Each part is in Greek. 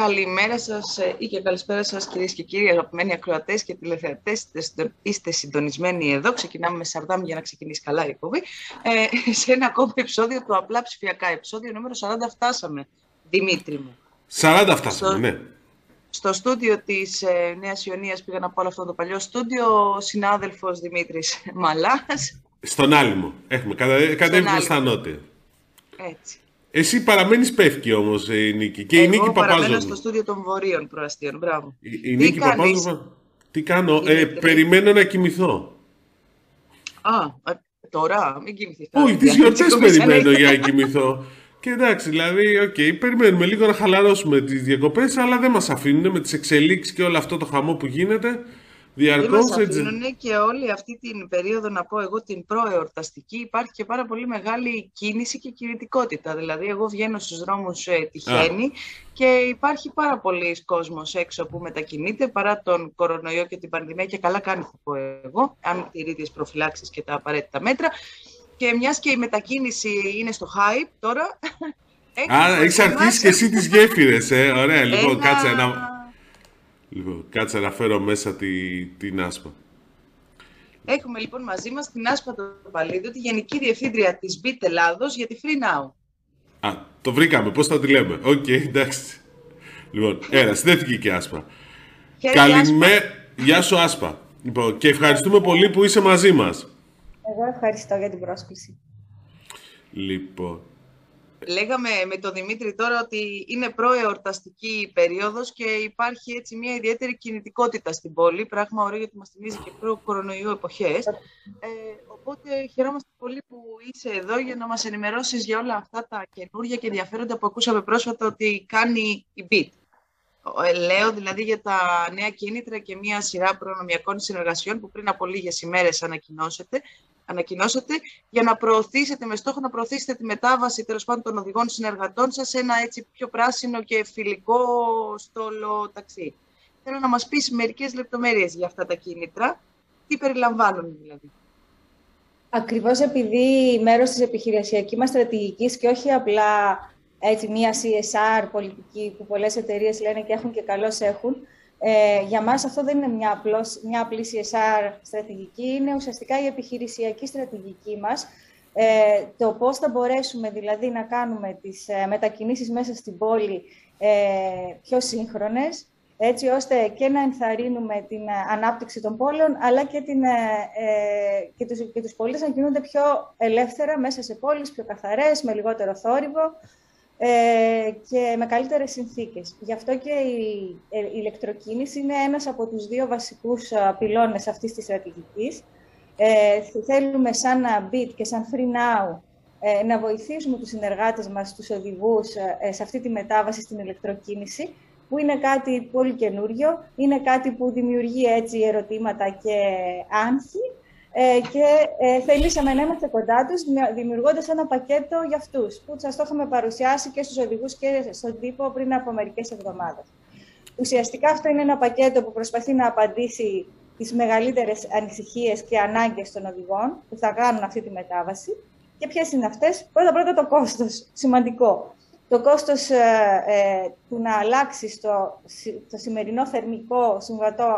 Καλημέρα σας ε, ή και καλησπέρα σας, κυρίες και κύριοι, αγαπημένοι ακροατές και τηλεθεατές. Είστε συντονισμένοι εδώ. Ξεκινάμε με Σαρδάμ για να ξεκινήσει καλά η εκπομπή. Ε, σε ένα ακόμα επεισόδιο του Απλά Ψηφιακά. Επεισόδιο νούμερο 40 φτάσαμε, Δημήτρη μου. 40 φτάσαμε, ναι. Στο στούντιο της ε, Νέας Ιωνίας πήγα να πω αυτό το παλιό στούντιο, ο συνάδελφος Δημήτρης Μαλάς. Στον Άλυμο. Έχουμε κατέβει στα νότια. Έτσι. Εσύ παραμένεις Πεύκη όμως, η Νίκη. Και η Νίκη Παπάζοβα. παραμένω στο στούντιο των Βορείων Προαστίων. Μπράβο. Η, η Νίκη Παπάζοβα. Τι κάνω, ε, περιμένω να κοιμηθώ. Α, τώρα, μην κοιμηθείς. Όχι, τις γιορτές περιμένω για να κοιμηθώ. Και εντάξει, δηλαδή, OK, okay, περιμένουμε λίγο να χαλαρώσουμε τις διακοπές, αλλά δεν μας αφήνουν με τις εξελίξεις και όλο αυτό το χαμό που γίνεται. Διαρκώς έτσι. και όλη αυτή την περίοδο, να πω εγώ, την προεορταστική, υπάρχει και πάρα πολύ μεγάλη κίνηση και κινητικότητα. Δηλαδή, εγώ βγαίνω στους δρόμους ε, τυχαίνει και υπάρχει πάρα πολλοί κόσμος έξω που μετακινείται παρά τον κορονοϊό και την πανδημία και καλά κάνει, θα πω εγώ, αν τηρεί τις προφυλάξεις και τα απαραίτητα μέτρα. Και μιας και η μετακίνηση είναι στο hype τώρα... Α, έχεις αρχίσει και εσύ τις γέφυρες, ε. Ωραία, λοιπόν, Ένα... κάτσε να Λοιπόν, κάτσε να φέρω μέσα τη, την Άσπα. Έχουμε λοιπόν μαζί μας την Άσπα Παλίδου, τη Γενική Διευθύντρια της BIT Ελλάδος για τη Free Now. Α, το βρήκαμε. Πώς θα τη λέμε. OK, okay, εντάξει. Λοιπόν, έλα, συνδέθηκε και Άσπα. Καλημέρα. Γεια σου Άσπα. Λοιπόν, και ευχαριστούμε πολύ που είσαι μαζί μας. Εγώ ευχαριστώ για την πρόσκληση. Λοιπόν, Λέγαμε με τον Δημήτρη τώρα ότι είναι προεορταστική περίοδος και υπάρχει έτσι μια ιδιαίτερη κινητικότητα στην πόλη, πράγμα ωραίο γιατί μας θυμίζει και προ-κορονοϊού εποχές. Ε, οπότε χαιρόμαστε πολύ που είσαι εδώ για να μας ενημερώσεις για όλα αυτά τα καινούργια και ενδιαφέροντα που ακούσαμε πρόσφατα ότι κάνει η BIT. Ε, λέω δηλαδή για τα νέα κίνητρα και μια σειρά προνομιακών συνεργασιών που πριν από λίγες ημέρες ανακοινώσετε ανακοινώσατε για να προωθήσετε, με στόχο να προωθήσετε τη μετάβαση τέλος πάντων των οδηγών συνεργατών σας σε ένα έτσι πιο πράσινο και φιλικό στόλο ταξί. Θέλω να μας πεις μερικές λεπτομέρειες για αυτά τα κίνητρα. Τι περιλαμβάνουν δηλαδή; Ακριβώς επειδή μέρος της επιχειρησιακής μας στρατηγικής και όχι απλά έτσι, μια CSR πολιτική που πολλές εταιρείες λένε και έχουν και καλώς έχουν, ε, για μας αυτό δεν είναι μια, απλώς, μια απλή CSR στρατηγική, είναι ουσιαστικά η επιχειρησιακή στρατηγική μας. Ε, το πώς θα μπορέσουμε δηλαδή να κάνουμε τις ε, μετακινήσεις μέσα στην πόλη ε, πιο σύγχρονες, έτσι ώστε και να ενθαρρύνουμε την ε, ανάπτυξη των πόλεων, αλλά και, την, ε, και, τους, και τους πολίτες να κινούνται πιο ελεύθερα μέσα σε πόλεις, πιο καθαρές, με λιγότερο θόρυβο, ε, και με καλύτερες συνθήκες. Γι' αυτό και η, ε, η ηλεκτροκίνηση είναι ένας από τους δύο βασικούς πυλώνες αυτής της στρατηγικής. Ε, θέλουμε σαν BIT και σαν Free Now ε, να βοηθήσουμε τους συνεργάτες μας, τους οδηγούς, σε αυτή τη μετάβαση στην ηλεκτροκίνηση, που είναι κάτι πολύ καινούριο, είναι κάτι που δημιουργεί έτσι ερωτήματα και άνθη, ε, και ε, θελήσαμε να είμαστε κοντά τους, δημιουργώντας ένα πακέτο για αυτούς, που σας το είχαμε παρουσιάσει και στους οδηγούς και στον τύπο πριν από μερικές εβδομάδες. Ουσιαστικά αυτό είναι ένα πακέτο που προσπαθεί να απαντήσει τις μεγαλύτερες ανησυχίες και ανάγκες των οδηγών που θα κάνουν αυτή τη μετάβαση. Και ποιες είναι αυτές, πρώτα-πρώτα το κόστος. Σημαντικό. Το κόστος ε, ε, του να αλλάξει το, το σημερινό θερμικό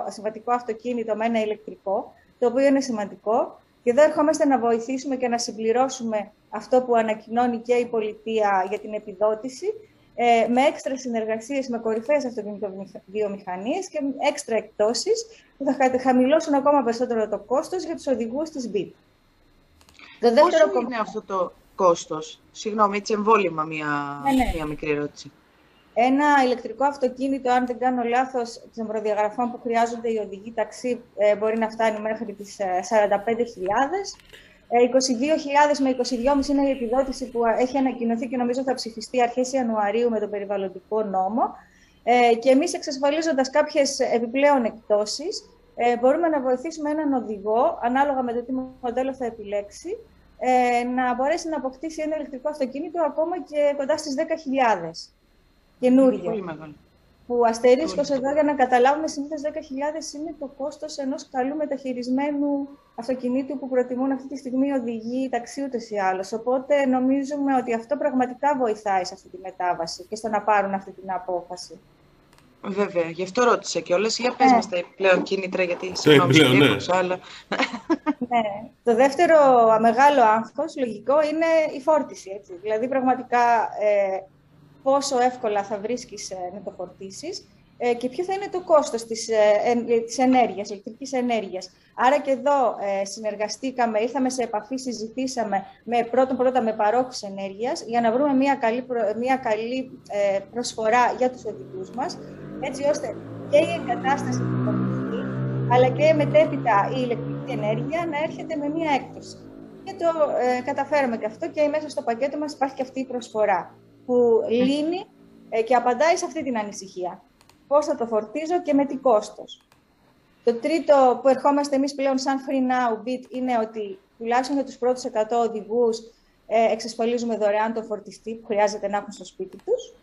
συμβατικό αυτοκίνητο με ένα ηλεκτρικό το οποίο είναι σημαντικό. Και εδώ ερχόμαστε να βοηθήσουμε και να συμπληρώσουμε αυτό που ανακοινώνει και η πολιτεία για την επιδότηση, ε, με έξτρα συνεργασίες με κορυφαίες αυτοκινητοβιομηχανίες και έξτρα εκτόσεις που θα χαμηλώσουν ακόμα περισσότερο το κόστος για τους οδηγούς της BIT. Το δεύτερο Πόσο είναι αυτό το κόστος; Συγγνώμη, έτσι εμβόλυμα μια, ναι, ναι. μια μικρή ερώτηση. Ένα ηλεκτρικό αυτοκίνητο, αν δεν κάνω λάθος, των προδιαγραφών που χρειάζονται οι οδηγοί ταξί ε, μπορεί να φτάνει μέχρι τις 45.000. 22.000 με 22.500 είναι η επιδότηση που έχει ανακοινωθεί και νομίζω θα ψηφιστεί αρχές Ιανουαρίου με το περιβαλλοντικό νόμο. Ε, και εμείς εξασφαλίζοντας κάποιες επιπλέον εκτόσεις, ε, μπορούμε να βοηθήσουμε έναν οδηγό, ανάλογα με το τι μοντέλο θα επιλέξει, να μπορέσει να αποκτήσει ένα ηλεκτρικό αυτοκίνητο ακόμα και κοντά στις 10.000 καινούριο. Πολύ μεγάλο. Που αστερίσκος εδώ για να καταλάβουμε συνήθως 10.000 είναι το κόστος ενός καλού μεταχειρισμένου αυτοκινήτου που προτιμούν αυτή τη στιγμή οδηγοί ταξί ούτε ή άλλως. Οπότε νομίζουμε ότι αυτό πραγματικά βοηθάει σε αυτή τη μετάβαση και στο να πάρουν αυτή την απόφαση. Βέβαια, γι' αυτό ρώτησα και όλες. Για πες ναι. μας τα επιπλέον κίνητρα, γιατί συγγνώμη, ναι. αλλά... ναι. Το δεύτερο μεγάλο άγχος, λογικό, είναι η φόρτιση. Έτσι. Δηλαδή, πραγματικά, ε, πόσο εύκολα θα βρίσκεις ε, να το φορτίσεις ε, και ποιο θα είναι το κόστος της, ε, της ενέργειας, ηλεκτρικής ενέργειας. Άρα και εδώ ε, συνεργαστήκαμε, ήρθαμε σε επαφή, συζητήσαμε με πρώτον πρώτα με παρόχους ενέργειας για να βρούμε μια καλή, μια καλή προσφορά για τους οδηγούς μας, έτσι ώστε και η εγκατάσταση του κομιστή, αλλά και μετέπειτα η ηλεκτρική ενέργεια να έρχεται με μια έκπτωση. Και το ε, καταφέραμε και αυτό και μέσα στο πακέτο μας υπάρχει και αυτή η προσφορά που λύνει και απαντάει σε αυτή την ανησυχία πώς θα το φορτίζω και με τι κόστος. Το τρίτο που ερχόμαστε εμείς πλέον σαν Free Now Bit είναι ότι τουλάχιστον για τους πρώτους 100 οδηγούς ε, εξασφαλίζουμε δωρεάν το φορτιστή που χρειάζεται να έχουν στο σπίτι τους.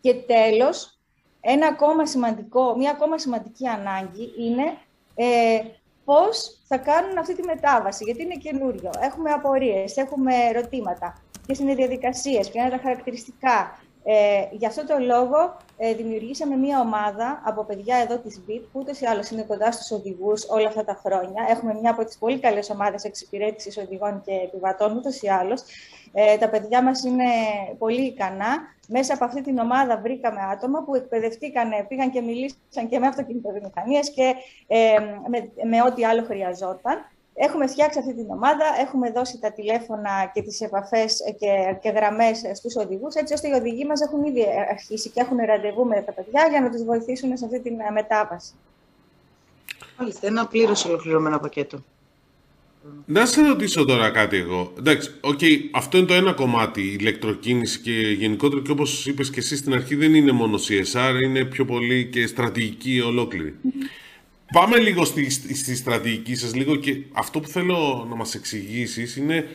Και τέλος, ένα ακόμα σημαντικό, μια ακόμα σημαντική ανάγκη είναι ε, πώς θα κάνουν αυτή τη μετάβαση, γιατί είναι καινούριο. Έχουμε απορίες, έχουμε ερωτήματα. Ποιες είναι οι διαδικασίες, ποια είναι τα χαρακτηριστικά, ε, γι' αυτό το λόγο ε, δημιουργήσαμε μία ομάδα από παιδιά εδώ της BIT, που ούτως ή άλλως είναι κοντά στους οδηγούς όλα αυτά τα χρόνια. Έχουμε μια από τις πολύ καλές ομάδες εξυπηρέτησης οδηγών και επιβατών, ούτως ή άλλως. Ε, τα παιδιά μας είναι πολύ ικανά. Μέσα από αυτή την ομάδα βρήκαμε άτομα που εκπαιδευτήκαν, πήγαν και μιλήσαν και με αυτοκινητοβιομηχανίες και ε, με, με ό,τι άλλο χρειαζόταν. Έχουμε φτιάξει αυτή την ομάδα, έχουμε δώσει τα τηλέφωνα και τις επαφές και, και γραμμές στους οδηγούς, έτσι ώστε οι οδηγοί μας έχουν ήδη αρχίσει και έχουν ραντεβού με τα παιδιά για να τους βοηθήσουν σε αυτή την μετάβαση. Μάλιστα, ένα πλήρως ολοκληρωμένο πακέτο. Να σε ρωτήσω τώρα κάτι εγώ. Εντάξει, okay, αυτό είναι το ένα κομμάτι, η ηλεκτροκίνηση και γενικότερα και όπως είπες και εσύ στην αρχή δεν είναι μόνο CSR, είναι πιο πολύ και στρατηγική ολόκληρη. Πάμε λίγο στη, στη στρατηγική σας λίγο και αυτό που θέλω να μας εξηγήσεις είναι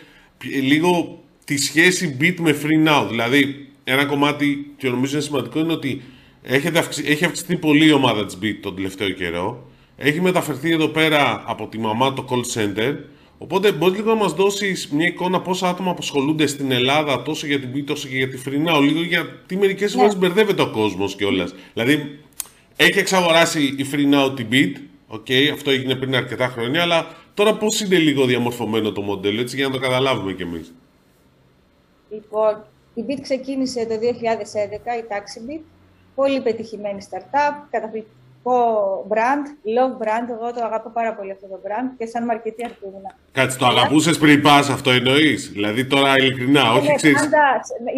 λίγο τη σχέση bit με free now. Δηλαδή, ένα κομμάτι και νομίζω είναι σημαντικό είναι ότι έχετε έχει αυξηθεί πολύ η ομάδα της bit τον τελευταίο καιρό. Έχει μεταφερθεί εδώ πέρα από τη μαμά το call center. Οπότε μπορείς λίγο να μας δώσεις μια εικόνα πόσα άτομα απασχολούνται στην Ελλάδα τόσο για την bit όσο και για τη free now. Λίγο γιατί μερικές φορές ναι. μπερδεύεται ο κόσμος κιόλας. Δηλαδή, έχει εξαγοράσει η Free Now την Beat. Okay, αυτό έγινε πριν αρκετά χρόνια, αλλά τώρα πώς είναι λίγο διαμορφωμένο το μοντέλο, έτσι, για να το καταλάβουμε κι εμείς. Λοιπόν, η Beat ξεκίνησε το 2011, η Taxi Beat, πολύ πετυχημένη startup, καταπληκτική brand, love brand. Εγώ το αγαπώ πάρα πολύ αυτό το brand και σαν marketer του ήμουνα. Κάτσε, το αγαπούσες πριν πας, αυτό εννοείς; Δηλαδή τώρα ειλικρινά, όχι ναι, ξέρει.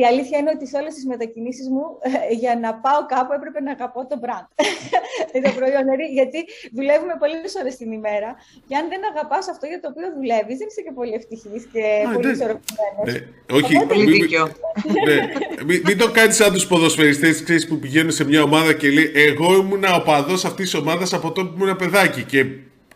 Η αλήθεια είναι ότι σε όλες τις μετακινήσεις μου ε, για να πάω κάπου έπρεπε να αγαπώ το brand. το προϊόν. Δηλαδή, γιατί δουλεύουμε πολλές ώρες την ημέρα και αν δεν αγαπάς αυτό για το οποίο δουλεύεις, δεν είσαι και πολύ ευτυχής και πολύ ισορροπημένος. Ναι, όχι, μην, δίκιο. ναι, μην, μην το κάνεις σαν τους ποδοσφαιριστές που πηγαίνουν σε μια ομάδα και λέει Εγώ ήμουν οπαδό αυτής της ομάδας από τότε που ήμουν παιδάκι. Και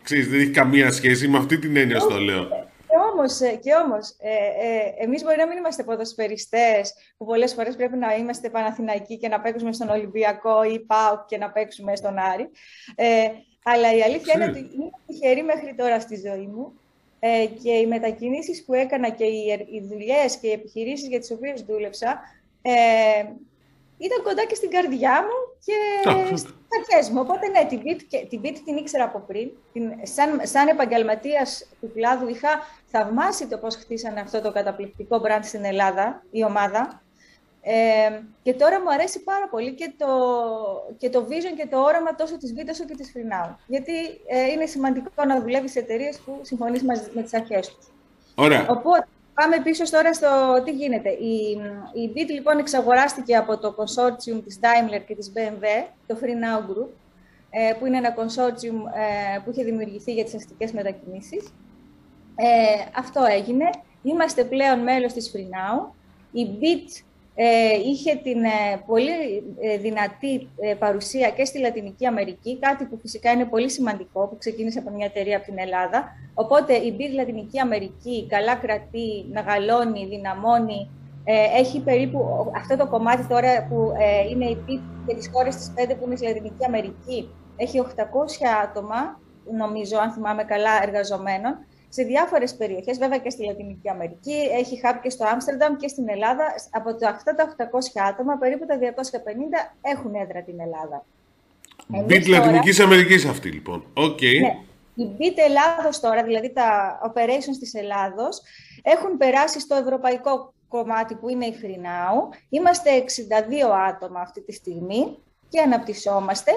ξέρεις, δεν έχει καμία σχέση με αυτή την έννοια στο λέω. Και όμως, ε, και όμως ε, ε, εμείς μπορεί να μην είμαστε ποδοσφαιριστές που πολλές φορές πρέπει να είμαστε Παναθηναϊκοί και να παίξουμε στον Ολυμπιακό ή ΠΑΟΚ και να παίξουμε στον Άρη. Ε, αλλά η αλήθεια είναι ότι είμαι τυχερή μέχρι τώρα στη ζωή μου ε, και οι μετακινήσεις που έκανα και οι, οι δουλειές και οι επιχειρήσεις για τις οποίες δούλεψα ε, ήταν κοντά και στην καρδιά μου και στις αρχές μου. Οπότε ναι, την beat, την, beat την ήξερα από πριν. Την, σαν, σαν επαγγελματίας του κλάδου είχα θαυμάσει το πώς χτίσανε αυτό το καταπληκτικό brand στην Ελλάδα, η ομάδα. Ε, και τώρα μου αρέσει πάρα πολύ και το, και το vision και το όραμα τόσο της Beat όσο και της Free Γιατί ε, είναι σημαντικό να δουλεύεις σε εταιρείες που συμφωνείς με τις αρχές τους. Ωραία. Οπότε, Πάμε πίσω τώρα στο τι γίνεται. Η, η BIT λοιπόν εξαγοράστηκε από το consortium της Daimler και της BMW, το Free Now Group, ε, που είναι ένα consortium ε, που είχε δημιουργηθεί για τις αστικές μετακινήσεις. Ε, αυτό έγινε. Είμαστε πλέον μέλος της Free Now. Η BIT ε, είχε την ε, πολύ ε, δυνατή ε, παρουσία και στη Λατινική Αμερική, κάτι που φυσικά είναι πολύ σημαντικό, που ξεκίνησε από μια εταιρεία από την Ελλάδα. Οπότε η BID Λατινική Αμερική καλά κρατεί, μεγαλώνει, δυναμώνει. έχει περίπου αυτό το κομμάτι τώρα που είναι η BID και τις χώρες της 5 που είναι στη Λατινική Αμερική. Έχει 800 άτομα, νομίζω, αν θυμάμαι καλά, εργαζομένων σε διάφορες περιοχές, βέβαια και στη Λατινική Αμερική, έχει hub και στο Άμστερνταμ και στην Ελλάδα. Από τα αυτά τα 800 άτομα, περίπου τα 250 έχουν έδρα την Ελλάδα. Μπιτ Λατινικής Αμερικής αυτή λοιπόν. Okay. Ναι. Η Μπιτ Ελλάδος τώρα, δηλαδή τα operations της Ελλάδος, έχουν περάσει στο ευρωπαϊκό κομμάτι που είναι η Free Είμαστε 62 άτομα αυτή τη στιγμή και αναπτυσσόμαστε.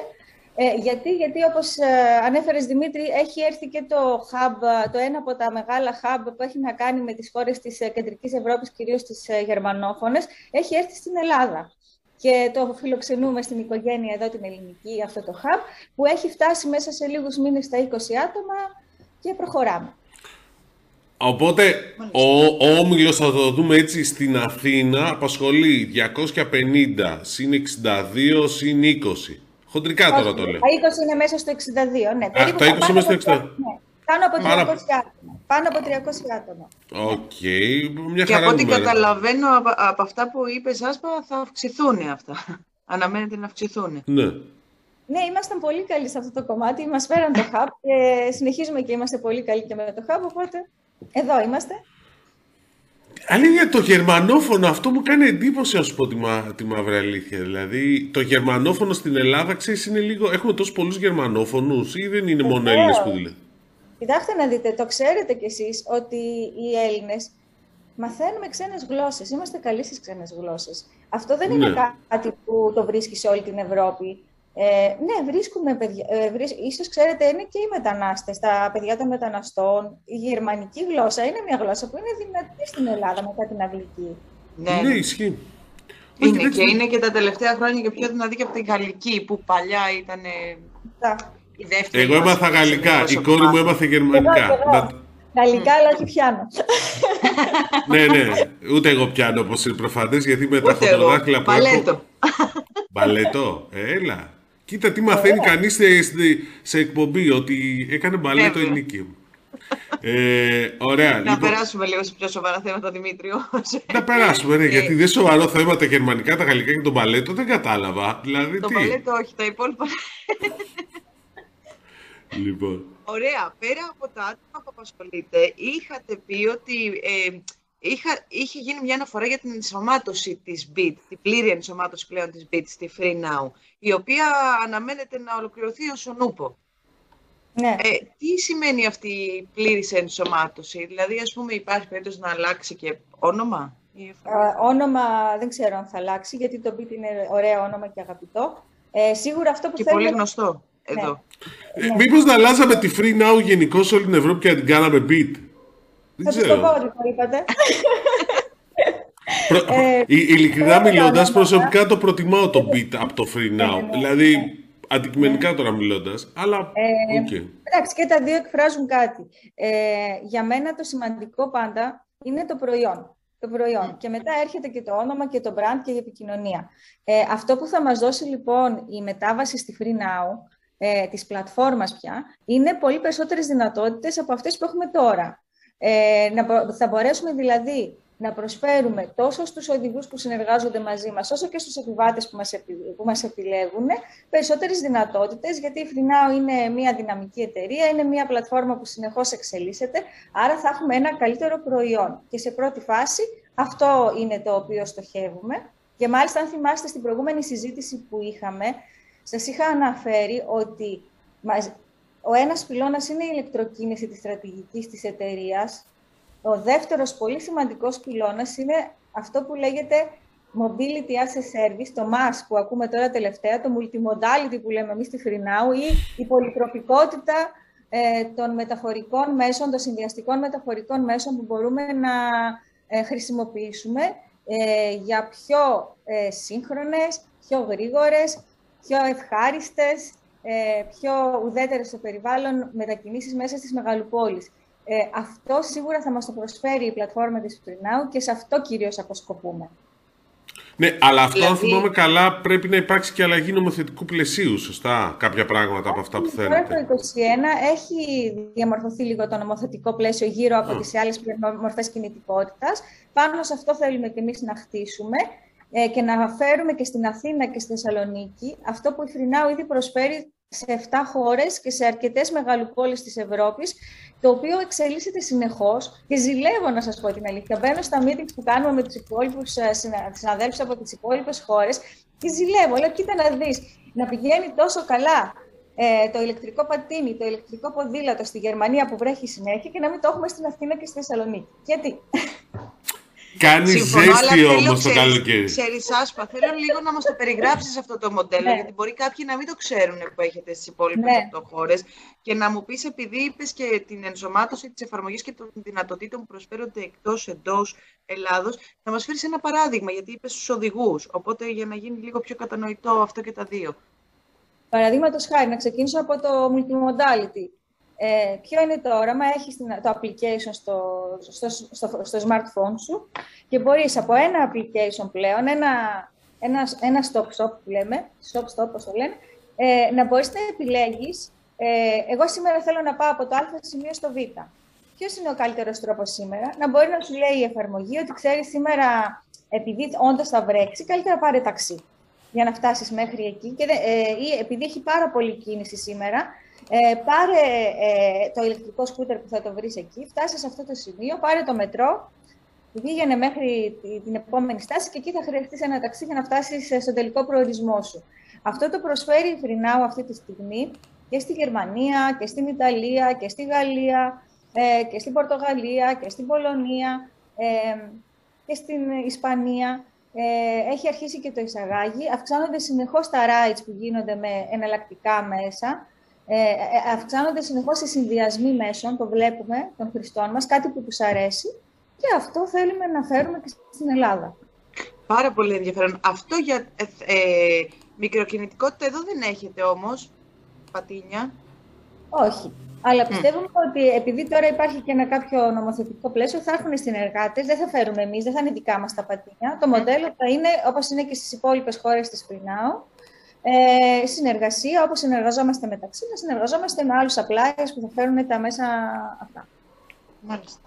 Ε, γιατί, γιατί όπως ε, ανέφερες Δημήτρη, έχει έρθει και το hub, το ένα από τα μεγάλα hub που έχει να κάνει με τις χώρες της ε, Κεντρικής Ευρώπης, κυρίως τις ε, γερμανόφωνες, έχει έρθει στην Ελλάδα. Και το φιλοξενούμε στην οικογένεια εδώ την ελληνική, αυτό το hub, που έχει φτάσει μέσα σε λίγους μήνες στα 20 άτομα και προχωράμε. Οπότε ο, ο Όμιλος, θα το δούμε έτσι, στην Αθήνα απασχολεί 250 συν 62 συν 20. Χοντρικά τώρα το λέω. Τα 20 είναι μέσα στο 62, ναι. Α, τα 20 είναι μέσα στο 62. Ναι. Πάνω από 300 άτομα. Πάνω από 300 άτομα. OK. Okay. Μια και από ό,τι καταλαβαίνω από, από, αυτά που είπες, Άσπα, θα αυξηθούν αυτά. Αναμένεται να αυξηθούν. Ναι. Ναι, ήμασταν πολύ καλοί σε αυτό το κομμάτι. Μας φέραν το hub και συνεχίζουμε και είμαστε πολύ καλοί και με το hub. Οπότε εδώ είμαστε. Αλήθεια, το γερμανόφωνο, αυτό μου κάνει εντύπωση, να σου πω τη, μα, τη μαύρη αλήθεια. Δηλαδή, το γερμανόφωνο στην Ελλάδα, ξέρεις, είναι λίγο. Έχουμε τόσους πολλούς γερμανόφωνους, ή δεν είναι μόνο Έλληνες που δηλαδή. Κοιτάξτε να δείτε, το ξέρετε κι εσείς ότι οι Έλληνες μαθαίνουμε ξένες γλώσσες. Είμαστε καλοί στις ξένες γλώσσες. Αυτό δεν είναι ναι. κάτι που το βρίσκει σε όλη την Ευρώπη. Ε, ναι, βρίσκουμε παιδιά. Ε, ίσως ξέρετε, είναι και οι μετανάστες, τα παιδιά των μεταναστών. Η γερμανική γλώσσα είναι μια γλώσσα που είναι δυνατή στην Ελλάδα μετά την αγγλική. Ναι, ναι ισχύει. Είναι και, είναι και τα τελευταία χρόνια και πιο δυνατή και από την γαλλική, που παλιά ήταν η δεύτερη. Εγώ έμαθα γαλλικά, η κόρη μου έμαθε γερμανικά. Γαλλικά, αλλά όχι πιάνω. ναι, ναι. Ούτε εγώ πιάνω, όπως είναι προφανές, γιατί με τα φωτοδάχτυλα που έχω... Μπαλέτο. Έλα. Κοίτα τι μαθαίνει κανείς σε, σε, εκπομπή, ότι έκανε μπαλέτο ελληνική. Ε, ωραία. Να λοιπόν... περάσουμε λίγο σε πιο σοβαρά θέματα, Δημήτριο. Να περάσουμε, ναι, γιατί δεν σοβαρό θέμα τα γερμανικά, τα γαλλικά και το μπαλέτο, δεν κατάλαβα. Δηλαδή, το τι; μπαλέτο όχι, τα υπόλοιπα. λοιπόν. Ωραία, πέρα από τα άτομα που απασχολείτε, είχατε πει ότι ε, είχα, είχε γίνει μια αναφορά για την ενσωμάτωση της BIT, την πλήρη ενσωμάτωση πλέον της BIT στη Free Now, η οποία αναμένεται να ολοκληρωθεί ως ο νούπο. Ναι. Ε, τι σημαίνει αυτή η πλήρης ενσωμάτωση, δηλαδή ας πούμε υπάρχει περίπτωση να αλλάξει και όνομα. Ε, όνομα δεν ξέρω αν θα αλλάξει, γιατί το BIT είναι ωραίο όνομα και αγαπητό. Ε, σίγουρα αυτό που και θέλουμε... πολύ γνωστό ναι. εδώ. Ε, ναι. Μήπως να αλλάζαμε τη Free Now γενικώς όλη την Ευρώπη και να την κάναμε BIT; Δεν θα ξέρω. Θα το είπατε. Προ... Ε, ειλικρινά μιλώντας, προσωπικά το προτιμάω το beat από το free now. Ναι, ναι, δηλαδή, ναι. αντικειμενικά τώρα μιλώντας. Αλλά. Ε, okay. Εντάξει, και τα δύο εκφράζουν κάτι. Ε, για μένα το σημαντικό πάντα είναι το προϊόν. Το προϊόν. Και μετά έρχεται και το όνομα και το brand και η επικοινωνία. Ε, αυτό που θα μας δώσει λοιπόν η μετάβαση στη Free Now, ε, της πλατφόρμας πια, είναι πολύ περισσότερες δυνατότητες από αυτές που έχουμε τώρα. Ε, να, θα μπορέσουμε δηλαδή να προσφέρουμε τόσο στους οδηγούς που συνεργάζονται μαζί μας, όσο και στους επιβάτες που μας, που μας επιλέγουν, περισσότερες δυνατότητες, γιατί η Φρινάου είναι μια δυναμική εταιρεία, είναι μια πλατφόρμα που συνεχώς εξελίσσεται, άρα θα έχουμε ένα καλύτερο προϊόν. Και σε πρώτη φάση αυτό είναι το οποίο στοχεύουμε. Και μάλιστα, αν θυμάστε στην προηγούμενη συζήτηση που είχαμε, σας είχα αναφέρει ότι ο ένας πυλώνας είναι η ηλεκτροκίνηση της στρατηγικής της εταιρείας. Ο δεύτερος πολύ σημαντικός πυλώνας είναι αυτό που λέγεται Mobility as a Service, το MAS που ακούμε τώρα τελευταία, το Multimodality που λέμε εμείς στη Φρινάου ή η πολυτροπικότητα ε, των μεταφορικών μέσων, των συνδυαστικών μεταφορικών μέσων που μπορούμε να ε, χρησιμοποιήσουμε ε, για πιο ε, σύγχρονες, πιο γρήγορες, πιο ευχάριστες ε, πιο ουδέτερες στο περιβάλλον μετακινήσεις μέσα στις μεγαλοπόλεις. Ε, αυτό σίγουρα θα μας το προσφέρει η πλατφόρμα της Now και σε αυτό κυρίως αποσκοπούμε. Ναι, αλλά αυτό δηλαδή... αν θυμάμαι καλά πρέπει να υπάρξει και αλλαγή νομοθετικού πλαισίου, σωστά, κάποια πράγματα από αυτά που θέλετε. Τώρα το 2021 έχει διαμορφωθεί λίγο το νομοθετικό πλαίσιο γύρω από τις άλλες μορφές κινητικότητας. Πάνω σε αυτό θέλουμε και εμείς να χτίσουμε ε, και να φέρουμε και στην Αθήνα και στη Θεσσαλονίκη αυτό που η Φρινάου ήδη προσφέρει σε 7 χώρες και σε αρκετές μεγαλοπόλεις της Ευρώπης, το οποίο εξελίσσεται συνεχώς και ζηλεύω να σας πω την αλήθεια. Μπαίνω στα meetings που κάνουμε με τους υπόλοιπους ε, συναδέλφους από τις υπόλοιπες χώρες και ζηλεύω. Λέω, κοίτα να δεις, να πηγαίνει τόσο καλά ε, το ηλεκτρικό πατίνι, το ηλεκτρικό ποδήλατο στη Γερμανία που βρέχει συνέχεια και να μην το έχουμε στην Αθήνα και στη Θεσσαλονίκη. Γιατί; Κάνεις ζέστη όμως το καλοκαίρι. Ξέρεις, Άσπα, θέλω λίγο να μας το περιγράψεις αυτό το μοντέλο, ναι. γιατί μπορεί κάποιοι να μην το ξέρουν που έχετε στις υπόλοιπες ναι. χώρε και να μου πεις, επειδή είπες και την ενσωμάτωση της εφαρμογής και των δυνατοτήτων που προσφέρονται εκτός εντός Ελλάδος, να μας φέρεις ένα παράδειγμα, γιατί είπες στους οδηγούς. Οπότε για να γίνει λίγο πιο κατανοητό αυτό και τα δύο. Παραδείγματος χάρη, να ξεκινήσω από το multimodality. Ε, ποιο είναι το όραμα, έχεις το application στο, στο, στο, στο smartphone σου και μπορείς από ένα application πλέον, ένα, ένα, ένα stop-stop που λέμε, stop-stop όπως το λένε, ε, να μπορείς να επιλέγεις, ε, εγώ σήμερα θέλω να πάω από το α σημείο στο β. Ποιος είναι ο καλύτερος τρόπος σήμερα, να μπορεί να σου λέει η εφαρμογή ότι ξέρεις σήμερα, επειδή όντως θα βρέξει, καλύτερα πάρε ταξί για να φτάσεις μέχρι εκεί. Και, ε, ή επειδή έχει πάρα πολύ κίνηση σήμερα, ε, πάρε ε, το ηλεκτρικό σκούτερ που θα το βρεις εκεί, φτάσεις σε αυτό το σημείο, πάρε το μετρό, πήγαινε μέχρι την επόμενη στάση και εκεί θα χρειαστείς ένα ταξί για να φτάσεις στον τελικό προορισμό σου. Αυτό το προσφέρει η Φρινάου αυτή τη στιγμή και στη Γερμανία και στην Ιταλία και στη Γαλλία ε, και στην Πορτογαλία και στην Πολωνία ε, και στην Ισπανία. Ε, έχει αρχίσει και το εισαγάγει. Αυξάνονται συνεχώς τα rides που γίνονται με εναλλακτικά μέσα. Ε, ε, αυξάνονται συνεχώς οι συνδυασμοί μέσων, το βλέπουμε, των χρηστών μας, κάτι που τους αρέσει και αυτό θέλουμε να φέρουμε και στην Ελλάδα. Πάρα πολύ ενδιαφέρον. Αυτό για ε, ε μικροκινητικότητα εδώ δεν έχετε όμως, Πατίνια. Όχι. Αλλά πιστεύουμε ότι επειδή τώρα υπάρχει και ένα κάποιο νομοθετικό πλαίσιο, θα έχουν συνεργάτες, δεν θα φέρουμε εμείς, δεν θα είναι δικά μας τα πατίνια. Το μοντέλο θα είναι όπως είναι και στις υπόλοιπες χώρες της Πρινάου, ε, συνεργασία, όπως συνεργαζόμαστε μεταξύ μας, συνεργαζόμαστε με άλλους suppliers που θα φέρουν τα μέσα αυτά. Μάλιστα.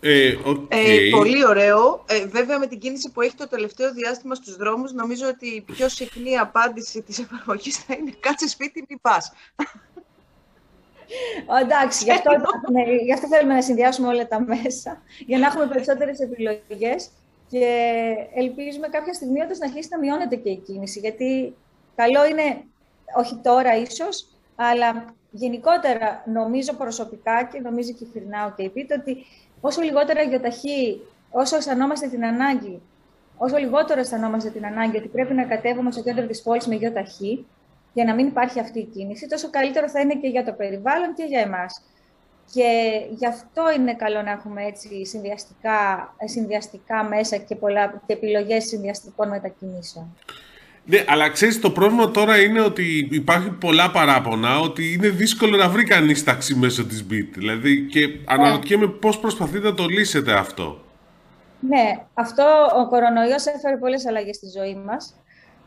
Ε, okay. ε, πολύ ωραίο. Ε, βέβαια, με την κίνηση που έχει το τελευταίο διάστημα στους δρόμους, νομίζω ότι η πιο συχνή απάντηση της εφαρμογής θα είναι «Κάτσε σπίτι, μη πας». Εντάξει, γι αυτό, ναι, γι' αυτό θέλουμε να συνδυάσουμε όλα τα μέσα, για να έχουμε περισσότερες επιλογές και ελπίζουμε κάποια στιγμή να αρχίσει να μειώνεται και η κίνηση, γιατί Καλό είναι, όχι τώρα ίσως, αλλά γενικότερα νομίζω προσωπικά και νομίζω και Φυρνάω και επίτο ότι όσο λιγότερα γιοταχή, όσο αισθανόμαστε την ανάγκη, όσο λιγότερο αισθανόμαστε την ανάγκη ότι πρέπει να κατέβουμε στο κέντρο της πόλης με γιοταχή, για να μην υπάρχει αυτή η κίνηση, τόσο καλύτερο θα είναι και για το περιβάλλον και για εμάς. Και γι' αυτό είναι καλό να έχουμε έτσι συνδυαστικά, συνδυαστικά μέσα και, πολλά, και επιλογές συνδυαστικών μετακινήσεων. Ναι, αλλά ξέρεις, το πρόβλημα τώρα είναι ότι υπάρχει πολλά παράπονα ότι είναι δύσκολο να βρει κανείς ταξί μέσω της BIT. Δηλαδή, και ναι. αναρωτιέμαι πώς προσπαθείτε να το λύσετε αυτό. Ναι, αυτό ο κορονοϊός έφερε πολλές αλλαγές στη ζωή μας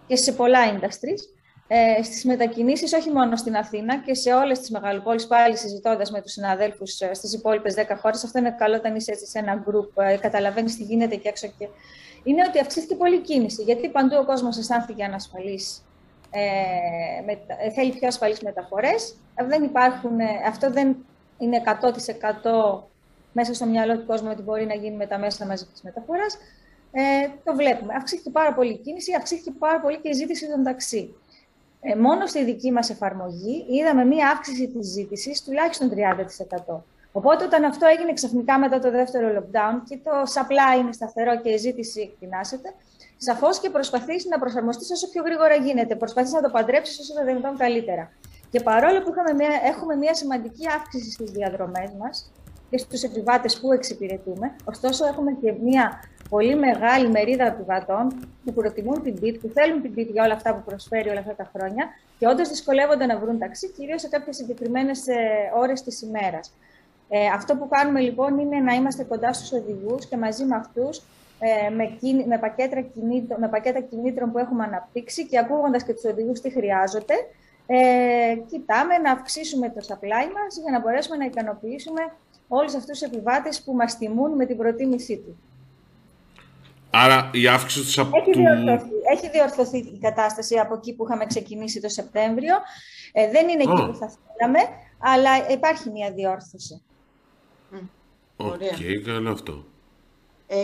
και σε πολλά industries. Ε, στις μετακινήσεις, όχι μόνο στην Αθήνα και σε όλες τις μεγαλοπόλεις, πάλι συζητώντας με τους συναδέλφους ε, στις υπόλοιπες 10 χώρες. Αυτό είναι καλό όταν είσαι έτσι σε ένα group, ε, καταλαβαίνεις τι γίνεται και έξω και είναι ότι αυξήθηκε πολύ κίνηση, γιατί παντού ο κόσμος αισθάνθηκε ανασφαλής, ε, με, ε, θέλει πιο ασφαλείς μεταφορές. Δεν υπάρχουν, ε, αυτό δεν είναι 100% μέσα στο μυαλό του κόσμου ότι μπορεί να γίνει με τα μέσα μαζικής μεταφοράς. Ε, το βλέπουμε. Αυξήθηκε πάρα πολύ η κίνηση, αυξήθηκε πάρα πολύ και η ζήτηση των ταξί. Ε, μόνο στη δική μας εφαρμογή είδαμε μία αύξηση της ζήτησης τουλάχιστον 30%. Οπότε όταν αυτό έγινε ξαφνικά μετά το δεύτερο lockdown και το supply είναι σταθερό και η ζήτηση εκτινάσεται, σαφώς και προσπαθείς να προσαρμοστείς όσο πιο γρήγορα γίνεται. Προσπαθείς να το παντρέψεις όσο το δυνατόν καλύτερα. Και παρόλο που μια, έχουμε μια σημαντική αύξηση στις διαδρομές μας και στους επιβάτες που εξυπηρετούμε, ωστόσο έχουμε και μια πολύ μεγάλη μερίδα επιβατών που προτιμούν την BIT, που θέλουν την BIT για όλα αυτά που προσφέρει όλα αυτά τα χρόνια και όντως δυσκολεύονται να βρουν ταξί, κυρίως σε κάποιες συγκεκριμένες ώρες της ημέρας. Ε, αυτό που κάνουμε λοιπόν είναι να είμαστε κοντά στους οδηγούς και μαζί με αυτούς ε, με, με, πακέτα κινήτρων, με πακέτα κινήτρων που έχουμε αναπτύξει και ακούγοντας και τους οδηγούς τι χρειάζονται, ε, κοιτάμε να αυξήσουμε το supply μας για να μπορέσουμε να ικανοποιήσουμε όλους αυτούς τους επιβάτες που μας τιμούν με την προτίμησή τους. Άρα η αύξηση του... Έχει, διορθωθεί, έχει διορθωθεί η κατάσταση από εκεί που είχαμε ξεκινήσει το Σεπτέμβριο. Ε, δεν είναι εκεί που θα θέλαμε, αλλά υπάρχει μια διόρθωση. OK, okay, καλό αυτό. Ε,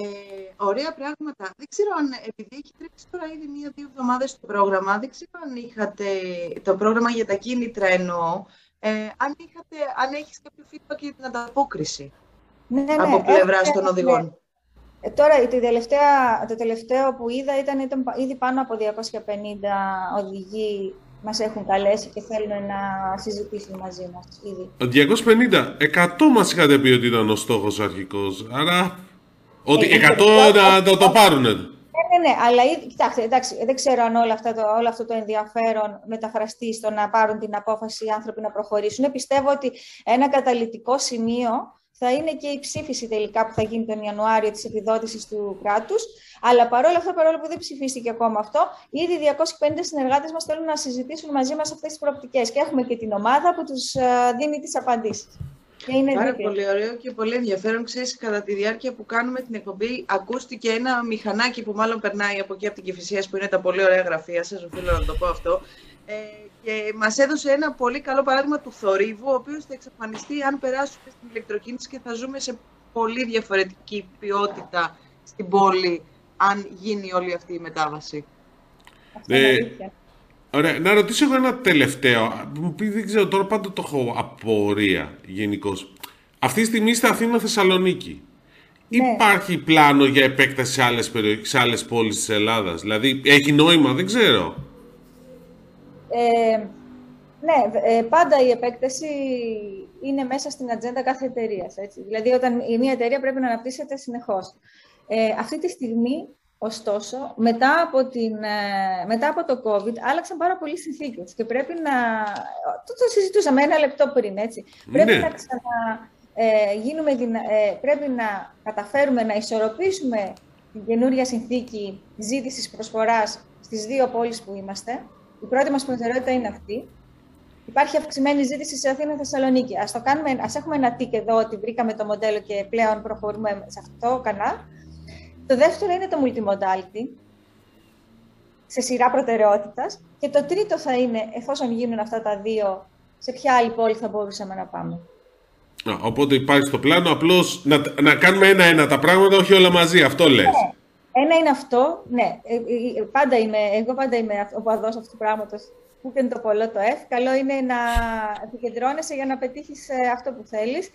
ωραία πράγματα. Δεν ξέρω αν, επειδή έχει τρέξει τώρα ήδη μία-δύο εβδομάδες το πρόγραμμα, δεν ξέρω αν είχατε το πρόγραμμα για τα κίνητρα εννοώ, ε, αν, είχατε, αν έχεις κάποιο feedback για την ανταπόκριση ναι, ναι, από πλευράς των οδηγών. Ε, τώρα, το τελευταίο, το τελευταίο που είδα ήταν, ήταν ήδη πάνω από 250 οδηγοί μας έχουν καλέσει και θέλουν να συζητήσουν μαζί μας ήδη. 250, 100 μας είχατε πει ότι ήταν ο στόχος αρχικός, άρα ότι 100 να το, το πάρουν. Ναι, ναι, ναι, αλλά κοιτάξτε, εντάξει, δεν ξέρω αν όλο αυτό, το, όλο αυτό το ενδιαφέρον μεταφραστεί στο να πάρουν την απόφαση οι άνθρωποι να προχωρήσουν. Πιστεύω ότι ένα καταλητικό σημείο θα είναι και η ψήφιση τελικά που θα γίνει τον Ιανουάριο της επιδότησης του κράτους. Αλλά παρόλα αυτά, παρόλο που δεν ψηφίστηκε ακόμα αυτό, ήδη 250 συνεργάτες μας θέλουν να συζητήσουν μαζί μας αυτές τις προοπτικές. Και έχουμε και την ομάδα που τους ε, δίνει τις απαντήσεις. είναι Πάρα πολύ ωραίο και πολύ ενδιαφέρον. Ξέρεις, κατά τη διάρκεια που κάνουμε την εκπομπή, ακούστηκε ένα μηχανάκι που μάλλον περνάει από εκεί από την Κηφισία, που είναι τα πολύ ωραία γραφεία σας, οφείλω να το πω αυτό. Ε, και μας έδωσε ένα πολύ καλό παράδειγμα του θορύβου, ο οποίος θα εξαφανιστεί αν περάσουμε στην ηλεκτροκίνηση και θα ζούμε σε πολύ διαφορετική ποιότητα στην πόλη, αν γίνει όλη αυτή η μετάβαση. Ε, ωραία. Να ρωτήσω εγώ ένα τελευταίο. Μου πει, δεν ξέρω, τώρα πάντα το έχω απορία γενικώς. Αυτή τη στιγμή στην Αθήνα Θεσσαλονίκη. Ναι. Υπάρχει πλάνο για επέκταση σε άλλες, σε άλλες πόλεις της Ελλάδας; Δηλαδή, έχει νόημα, δεν ξέρω. Ε, ναι, ε, πάντα η επέκταση είναι μέσα στην ατζέντα κάθε εταιρείας. Δηλαδή, όταν η μία εταιρεία πρέπει να αναπτύσσεται συνεχώς. Ε, αυτή τη στιγμή, ωστόσο, μετά από, την, ε, μετά από το COVID, άλλαξαν πάρα πολλοί συνθήκες και πρέπει να. Το, το συζητούσαμε ένα λεπτό πριν, έτσι. Πρέπει ναι. να ξανα. Ε, γίνουμε, ε, πρέπει να καταφέρουμε να ισορροπήσουμε την καινούρια συνθήκη ζήτησης προσφοράς στις δύο πόλεις που είμαστε, η πρώτη μας προτεραιότητα είναι αυτή. Υπάρχει αυξημένη ζήτηση σε Αθήνα και Θεσσαλονίκη. Α ας έχουμε ένα τικ εδώ ότι βρήκαμε το μοντέλο και πλέον προχωρούμε σε αυτό κανά. Το δεύτερο είναι το multimodality, σε σειρά προτεραιότητας. Και το τρίτο θα είναι, εφόσον γίνουν αυτά τα δύο, σε ποια άλλη πόλη θα μπορούσαμε να πάμε. Οπότε υπάρχει στο πλάνο απλώς να, να κάνουμε ένα-ένα τα πράγματα, όχι όλα μαζί. Αυτό λες. Ναι. Ένα είναι αυτό, ναι, ε, ε, ε, πάντα είμαι, εγώ πάντα είμαι ο παδός αυτού του πράγματος που είναι το πολλό το F. Καλό είναι να επικεντρώνεσαι για να πετύχεις αυτό που θέλεις.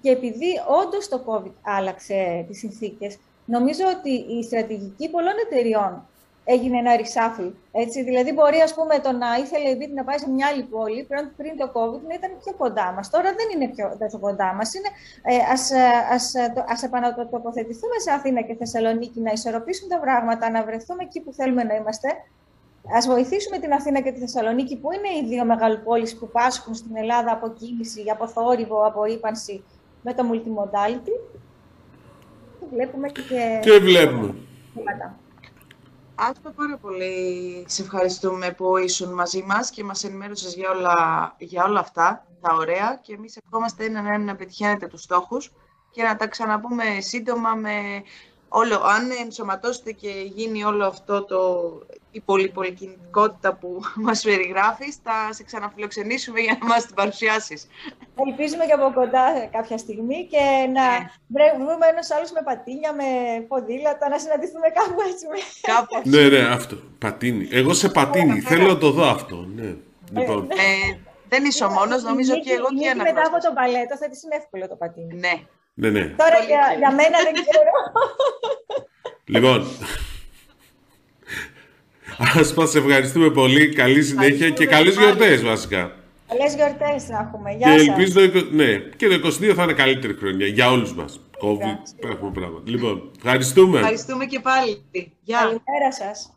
Και επειδή όντως το COVID άλλαξε τις συνθήκες, νομίζω ότι η στρατηγική πολλών εταιριών έγινε ένα reshuffle. Έτσι. Δηλαδή, μπορεί ας πούμε, το να ήθελε η να πάει σε μια άλλη πόλη πριν, πριν το COVID να ήταν πιο κοντά μας. Τώρα δεν είναι πιο τόσο κοντά μας. Ε, ας, ε, ας, ε, ας επανατοποθετηθούμε σε Αθήνα και Θεσσαλονίκη να ισορροπήσουν τα πράγματα, να βρεθούμε εκεί που θέλουμε να είμαστε. Α βοηθήσουμε την Αθήνα και τη Θεσσαλονίκη, που είναι οι δύο μεγαλοπόλεις που πάσχουν στην Ελλάδα από κίνηση, από θόρυβο, από ύπανση με το multimodality. Και βλέπουμε και. Και βλέπουμε. Άσπα πάρα πολύ. Σε ευχαριστούμε που ήσουν μαζί μας και μας ενημέρωσες για όλα, για όλα αυτά τα ωραία. Και εμείς ευχόμαστε έναν ένα να πετυχαίνετε τους στόχους και να τα ξαναπούμε σύντομα με όλο, αν ενσωματώσετε και γίνει όλο αυτό το, η πολυπολικινητικότητα που μας περιγράφεις, θα σε ξαναφιλοξενήσουμε για να μας την παρουσιάσεις. Ελπίζουμε και από κοντά κάποια στιγμή και να ναι. βρούμε ένας άλλος με πατίνια, με ποδήλατα, να συναντηθούμε κάπου έτσι. Κάπου. ναι, ναι, αυτό. Πατίνι. Εγώ σε πατίνι. Θέλω να το δω αυτό. Ναι. Ε, λοιπόν. Ε, δεν είσαι ο μόνος, νομίζω και εγώ και ένα Μετά από το παλέτο θα της είναι εύκολο το πατίνι. Ναι. Ναι, ναι. Τώρα για, για μένα δεν ξέρω. Λοιπόν, ας μας ευχαριστούμε πολύ. Καλή συνέχεια και καλές γιορτές βασικά. Καλές γιορτές να έχουμε. Γεια και ελπίζω το, ναι, και το 22 θα είναι καλύτερη χρονιά για όλους μας. COVID, έχουμε πράγματα. Λοιπόν, ευχαριστούμε. Ευχαριστούμε και πάλι. Γεια. Καλημέρα σας.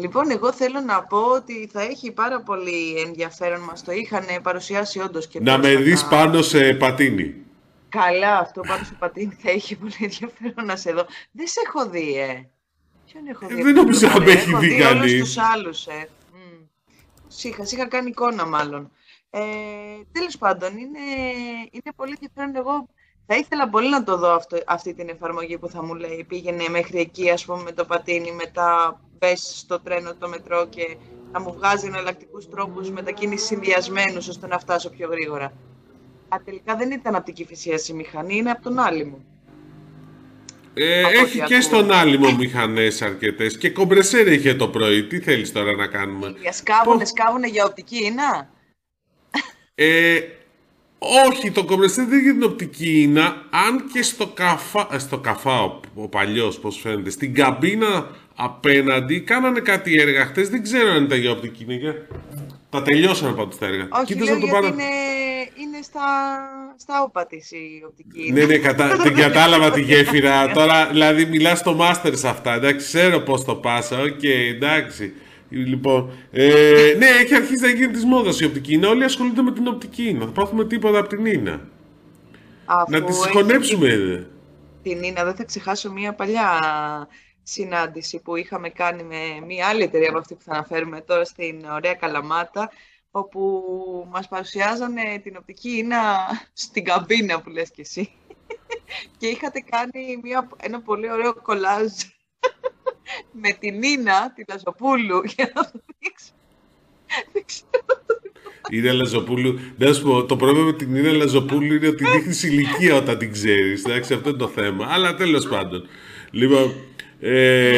Λοιπόν, εγώ θέλω να πω ότι θα έχει πάρα πολύ ενδιαφέρον. Μας το είχαν παρουσιάσει όντως και Να με δεις πάνω σε πατίνι. Καλά, αυτό πάνω σε πατίνι θα έχει πολύ ενδιαφέρον να σε δω. Δεν σε έχω δει, ε. Ποιον έχω δει. Ε, δεν νομίζω να με έχει δει κανείς. Έχω τους άλλους, ε. Είχα, είχα κάνει εικόνα μάλλον. Ε, τέλος πάντων, είναι, είναι πολύ ενδιαφέρον. Εγώ Θα ήθελα πολύ να το δω αυτό, αυτή την εφαρμογή που θα μου λέει. Πήγαινε μέχρι εκεί, ας πούμε, με το πατίνι, μετά μπες στο τρένο, το μετρό και θα μου βγάζει εναλλακτικούς τρόπους μετακίνησης συνδυασμένους ώστε να φτάσω πιο γρήγορα. Α, τελικά δεν ήταν από την Κυφυσία η μηχανή, είναι από τον άλλη μου. Ε, έχει και στον άλυμο μηχανές αρκετές. Και κομπρεσέρ είχε το πρωί. Τι θέλεις τώρα να κάνουμε; Σκάβουνε, σκάβουνε για οπτική είναι. Ε, όχι, το κομπρεσέρ δεν είναι την οπτική είναι. Αν και στο καφά, ε, στο καφά ο, ο παλιός, πώς φαίνεται, στην καμπίνα απέναντι κάνανε κάτι έργα χτες. Δεν ξέρω αν ήταν για οπτική είναι. Τα τελειώσανε πάντως τα έργα. Όχι, λέω, γιατί πάρω... είναι, είναι στα, στα όπα της η οπτική. ναι, ναι, κατα... την κατάλαβα τη γέφυρα. Τώρα, δηλαδή, μιλάς στο μάστερ σε αυτά. Εντάξει, ξέρω πώς το πάσα. Οκ, okay, εντάξει. Λοιπόν, ε, ναι, έχει αρχίσει να γίνει της μόδας η οπτική είναι. Όλοι ασχολούνται με την οπτική Να Θα πάθουμε τίποτα από την Ίνα. να τη συγχωνέψουμε. Την Ίνα, δεν θα ξεχάσω μία παλιά συνάντηση που είχαμε κάνει με μία άλλη εταιρεία από αυτή που θα αναφέρουμε τώρα στην ωραία Καλαμάτα, όπου μας παρουσιάζανε την οπτική Ίνα στην καμπίνα που λες και εσύ. και είχατε κάνει μια, ένα πολύ ωραίο κολάζ με την Ίνα, τη Λαζοπούλου, για να το δείξω. Δεν ξέρω. Είναι Λαζοπούλου. Να σου πω, το πρόβλημα με την Ίνα Λαζοπούλου είναι ότι δείχνει ηλικία όταν την ξέρεις. Εντάξει, αυτό είναι το θέμα. Αλλά τέλος πάντων. Λοιπόν, ε,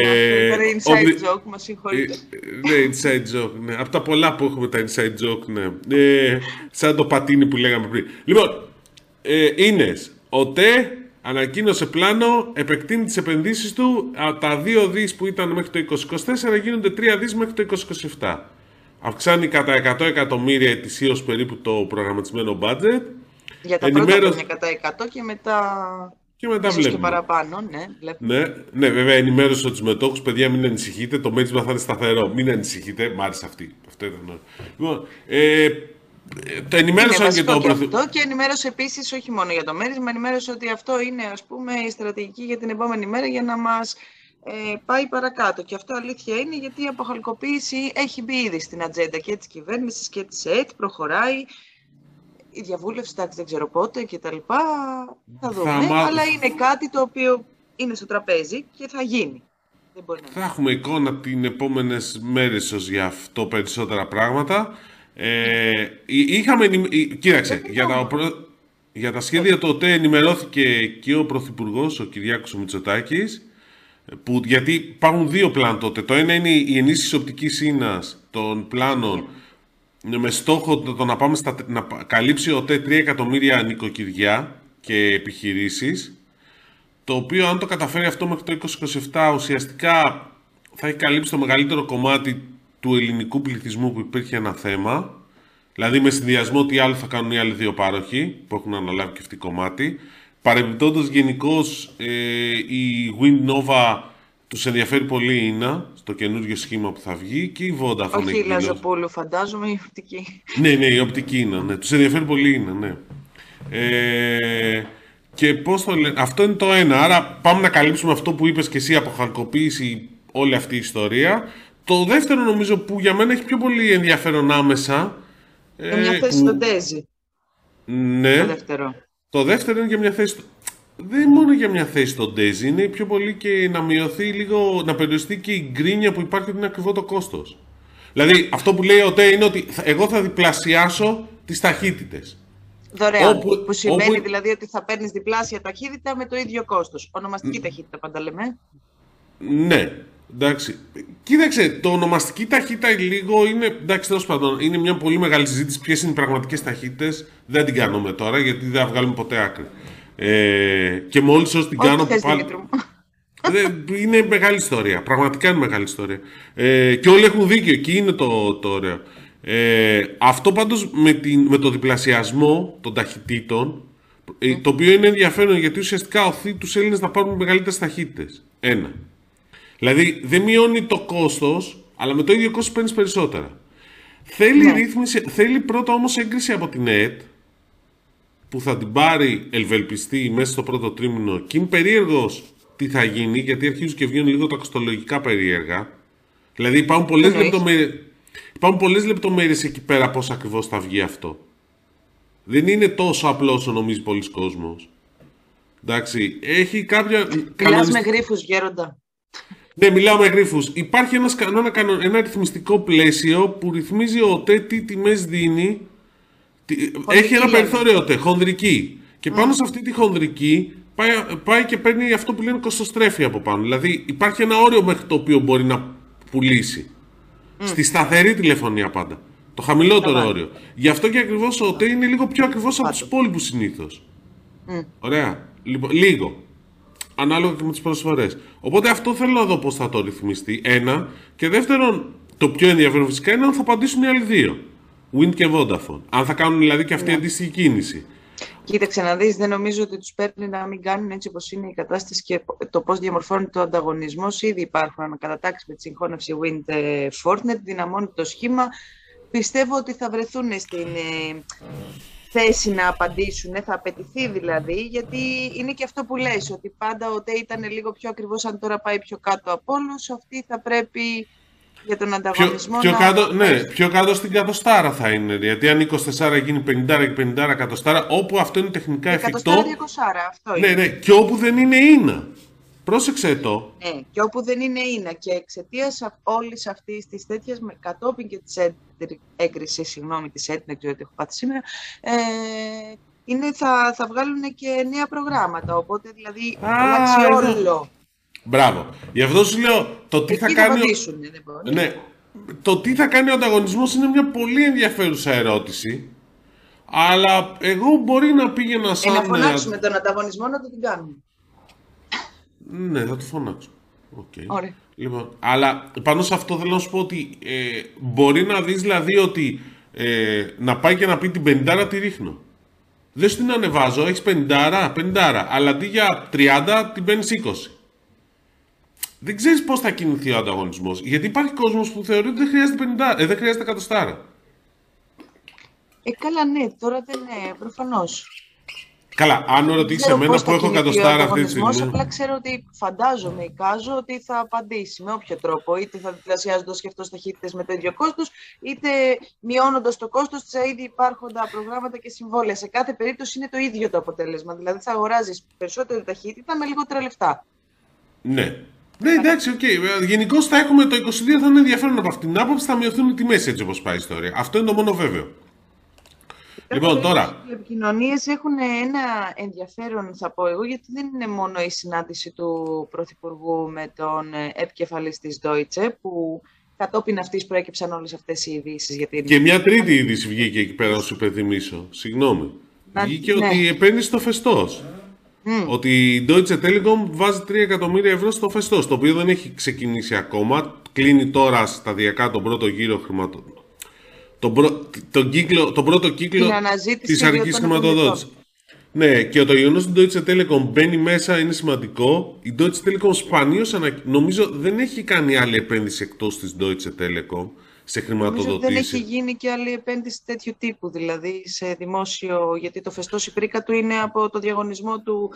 inside joke, μας συγχωρείτε. Ε, ναι, inside joke, ναι. Από τα πολλά που έχουμε τα inside joke, ναι. Ε, σαν το πατίνι που λέγαμε πριν. Λοιπόν, ε, Ίνες, ο ΤΕ ανακοίνωσε πλάνο, επεκτείνει τις επενδύσεις του, τα δύο δις που ήταν μέχρι το 2024 γίνονται τρία δις μέχρι το 2027. Αυξάνει κατά 100 εκατομμύρια ετησίως περίπου το προγραμματισμένο budget. Για τα Ενημέρω... πρώτα χρόνια κατά 100 και μετά και μετά Ίσως βλέπουμε. και παραπάνω, ναι. Βλέπουμε. Ναι, ναι, βέβαια ενημέρωσε τους μετόχους. Παιδιά, μην ανησυχείτε. Το μέρισμα θα είναι σταθερό. Μην ανησυχείτε. Μ' άρεσε αυτή. Αυτό ήταν. Λοιπόν, ε, το ενημέρωσαν και το πρωθυπουργό. Και, και ενημέρωσε επίσης όχι μόνο για το μέρισμα, ενημέρωσε ότι αυτό είναι ας πούμε, η στρατηγική για την επόμενη μέρα για να μας ε, πάει παρακάτω. Και αυτό αλήθεια είναι γιατί η αποχαλκοποίηση έχει μπει ήδη στην ατζέντα και της κυβέρνησης και της ΕΕΤ, προχωράει η διαβούλευση, εντάξει, δεν ξέρω πότε και τα λοιπά, θα δούμε. Αλλά είναι κάτι το οποίο είναι στο τραπέζι και θα γίνει. Δεν μπορεί να θα έχουμε εικόνα την επόμενες μέρες ως για αυτό περισσότερα πράγματα. Ε, είχαμε, κοίταξε, για τα, για τα σχέδια το ΟΤΕ ενημερώθηκε και ο Πρωθυπουργός, ο Κυριάκος Μητσοτάκης, που, γιατί υπάρχουν δύο πλάν τότε. Το ένα είναι η ενίσχυση οπτικής ίνας των πλάνων με στόχο το να, πάμε στα, να καλύψει ο 3 εκατομμύρια νοικοκυριά και επιχειρήσεις το οποίο αν το καταφέρει αυτό μέχρι το 2027 ουσιαστικά θα έχει καλύψει το μεγαλύτερο κομμάτι του ελληνικού πληθυσμού που υπήρχε ένα θέμα δηλαδή με συνδυασμό τι άλλο θα κάνουν οι άλλοι δύο πάροχοι που έχουν αναλάβει και αυτή κομμάτι παρεμπιπτόντως γενικώς ε, η Wind Nova τους ενδιαφέρει πολύ η Ίνα στο καινούριο σχήμα που θα βγει και η Vodafone. Όχι η Λαζοπούλου, φαντάζομαι η οπτική. Ναι, ναι, η οπτική είναι. Ναι. Τους ενδιαφέρει πολύ η Ίνα, ναι. Ε, και πώς το λένε, αυτό είναι το ένα. Άρα πάμε να καλύψουμε αυτό που είπες και εσύ, αποχαλκοποίηση, όλη αυτή η ιστορία. Το δεύτερο νομίζω που για μένα έχει πιο πολύ ενδιαφέρον άμεσα. Για μια ε, θέση που... στον Τέζι. Ναι. Το δεύτερο. Το δεύτερο είναι για μια θέση δεν μόνο για μια θέση στον Daisy, είναι πιο πολύ και να μειωθεί λίγο, να περιοριστεί και η γκρίνια που υπάρχει ότι είναι ακριβό το κόστος. Δηλαδή, αυτό που λέει ο ΤΕ είναι ότι εγώ θα διπλασιάσω τις ταχύτητες. Δωρεάν. Όπου, που σημαίνει όπου... δηλαδή ότι θα παίρνεις διπλάσια ταχύτητα με το ίδιο κόστος. Ονομαστική ταχύτητα πάντα λέμε. Ναι. Εντάξει. Κοίταξε, το ονομαστική ταχύτητα λίγο είναι. Εντάξει, τέλος πάντων, είναι μια πολύ μεγάλη συζήτηση. Ποιες είναι οι πραγματικές ταχύτητες. Δεν την κάνουμε τώρα γιατί δεν θα βγάλουμε ποτέ άκρη. Ε, και μόλις όσο την κάνω. Πάλι... είναι μεγάλη ιστορία. Πραγματικά είναι μεγάλη ιστορία. Ε, και όλοι έχουν δίκιο. Εκεί είναι το, το ωραίο. Ε, αυτό πάντως με, με το διπλασιασμό των ταχυτήτων ε, το οποίο είναι ενδιαφέρον γιατί ουσιαστικά οθεί τους Έλληνες να πάρουν μεγαλύτερες ταχύτητες. Ένα. Δηλαδή δεν μειώνει το κόστος αλλά με το ίδιο κόστος παίρνεις περισσότερα. Θέλει, ναι. ρύθμιση, θέλει πρώτα όμως έγκριση από την ΕΕΤ που θα την πάρει ελβελπιστή μέσα στο πρώτο τρίμηνο και είναι περίεργος τι θα γίνει, γιατί αρχίζουν και βγαίνουν λίγο τα κοστολογικά περίεργα. Δηλαδή υπάρχουν πολλές λεπτομέρειε. Υπάρχουν πολλές λεπτομέρειες εκεί πέρα πώς ακριβώς θα βγει αυτό. Δεν είναι τόσο απλός όσο νομίζει πολλοί κόσμος. Εντάξει, έχει κάποια... Μιλάς με γρίφους, Γέροντα. Ναι, μιλάω με γρίφους. Υπάρχει ένας, ένα, ένα ρυθμιστικό πλαίσιο που ρυθμίζει ο ΤΕ τι τιμές δίνει. έχει ένα περιθώριο ΤΕ, χονδρική. Και πάνω σε αυτή τη χονδρική πάει, πάει και παίρνει αυτό που λένε κοστοστρέφεια από πάνω. Δηλαδή υπάρχει ένα όριο μέχρι το οποίο μπορεί να πουλήσει. Στη σταθερή τηλεφωνία πάντα. Το χαμηλότερο όριο. Γι' αυτό και ακριβώς ο ΤΕ είναι λίγο πιο ακριβώς από τους υπόλοιπους συνήθως. Ωραία. Λοιπόν, λίγο. Ανάλογα και με τις προσφορές. Οπότε αυτό θέλω να δω πώς θα το ρυθμιστεί. Ένα. Και δεύτερον, το πιο ενδιαφέρον φυσικά είναι αν θα απαντήσουν οι άλλοι δύο. Wind και Vodafone. Αν θα κάνουν δηλαδή και αυτή ναι. αντίστοιχη κίνηση. Κοίταξε να δεις, δεν νομίζω ότι τους παίρνει να μην κάνουν έτσι όπως είναι η κατάσταση και το πώς διαμορφώνει το ανταγωνισμό. Ήδη υπάρχουν ανακατατάξεις με τη συγχώνευση Wind ε, Fortnite, δυναμώνει το σχήμα. Πιστεύω ότι θα βρεθούν στην ε, θέση να απαντήσουν, θα απαιτηθεί δηλαδή, γιατί είναι και αυτό που λες, ότι πάντα ο ΤΕ ήταν λίγο πιο ακριβώς, αν τώρα πάει πιο κάτω από όλους, αυτή θα πρέπει για τον ανταγωνισμό. Πιο, πιο, κάτω, ναι, πιο κάτω στην κατοστάρα θα είναι. Γιατί αν 24 γίνει 50 και 50 κατοστάρα, όπου αυτό είναι τεχνικά εφικτό. Κατοστάρα, αυτό είναι. Ναι, ναι, και όπου δεν είναι ίνα. Πρόσεξε το. Ναι, και όπου δεν είναι ίνα. Και εξαιτίας όλης αυτής της τέτοιας, κατόπιν και της έγκρισης, συγγνώμη, της έντυπη, δεν ξέρω τι έχω πάθει σήμερα, ε, είναι, θα, θα βγάλουν και νέα προγράμματα. Οπότε δηλαδή αλλάξει όλο. Μπράβο. Γι' αυτό σου λέω το τι θα κάνει. Ναι, ναι, το τι θα κάνει ο ανταγωνισμός είναι μια πολύ ενδιαφέρουσα ερώτηση. Αλλά εγώ μπορεί να πήγαινα σαν. Ε, να φωνάξουμε τον ανταγωνισμό να το την κάνουμε. Ναι, θα το φωνάξω. Okay. Ωραία. Λοιπόν, αλλά πάνω σε αυτό θέλω να σου πω ότι ε, μπορεί να δεις δηλαδή ότι ε, να πάει και να πει την πεντάρα τη ρίχνω. Δεν την ανεβάζω, έχεις πεντάρα, πεντάρα, αλλά αντί για 30 την παίρνεις 20 δεν ξέρεις πώς θα κινηθεί ο ανταγωνισμός. Γιατί υπάρχει κόσμος που θεωρεί ότι δεν χρειάζεται 50, ε, δεν χρειάζεται εκατοστάρα. Ε, καλά, ναι, τώρα δεν είναι, προφανώς. Καλά, αν ρωτήσεις εμένα που έχω εκατοστάρα αυτή τη στιγμή. Απλά ξέρω ότι φαντάζομαι, εικάζω ότι θα απαντήσει με όποιο τρόπο. Είτε θα διπλασιάζοντας και αυτό ταχύτητες με το ίδιο κόστος, είτε μειώνοντας το κόστος σε ήδη υπάρχοντα προγράμματα και συμβόλαια. Σε κάθε περίπτωση είναι το ίδιο το αποτέλεσμα. Δηλαδή θα αγοράζεις περισσότερη ταχύτητα με λιγότερα λεφτά. Ναι. Ναι, εντάξει, OK. Okay. Γενικώς θα έχουμε το 22 θα είναι ενδιαφέρον από αυτήν την άποψη, θα μειωθούν οι τιμές έτσι όπως πάει η ιστορία. Αυτό είναι το μόνο βέβαιο. Λοιπόν, τώρα. Οι επικοινωνίες έχουν ένα ενδιαφέρον, θα πω εγώ, γιατί δεν είναι μόνο η συνάντηση του Πρωθυπουργού με τον επικεφαλής της Deutsche, που κατόπιν αυτής προέκυψαν όλες αυτές οι ειδήσεις. Γιατί και μια τρίτη είδηση βγήκε εκεί πέρα, να σου υπενθυμίσω. Συγγνώμη. Βγήκε ναι. ότι επένδυσε στο Φαιστός. Ότι η Deutsche Telekom βάζει 3 εκατομμύρια ευρώ στο φεστός, το οποίο δεν έχει ξεκινήσει ακόμα. Κλείνει τώρα σταδιακά τον πρώτο γύρο χρηματοδότηση. Τον, πρω... τον, κύκλο, τον πρώτο κύκλο της αρχικής χρηματοδότησης. Ναι, και το γεγονό ότι η Deutsche Telekom μπαίνει μέσα είναι σημαντικό. Η Deutsche Telekom σπανίως νομίζω δεν έχει κάνει άλλη επένδυση εκτός της Deutsche Telekom σε χρηματοδοτήσει. Δεν έχει γίνει και άλλη επένδυση τέτοιου τύπου, δηλαδή σε δημόσιο, γιατί το φεστό η του είναι από το διαγωνισμό του,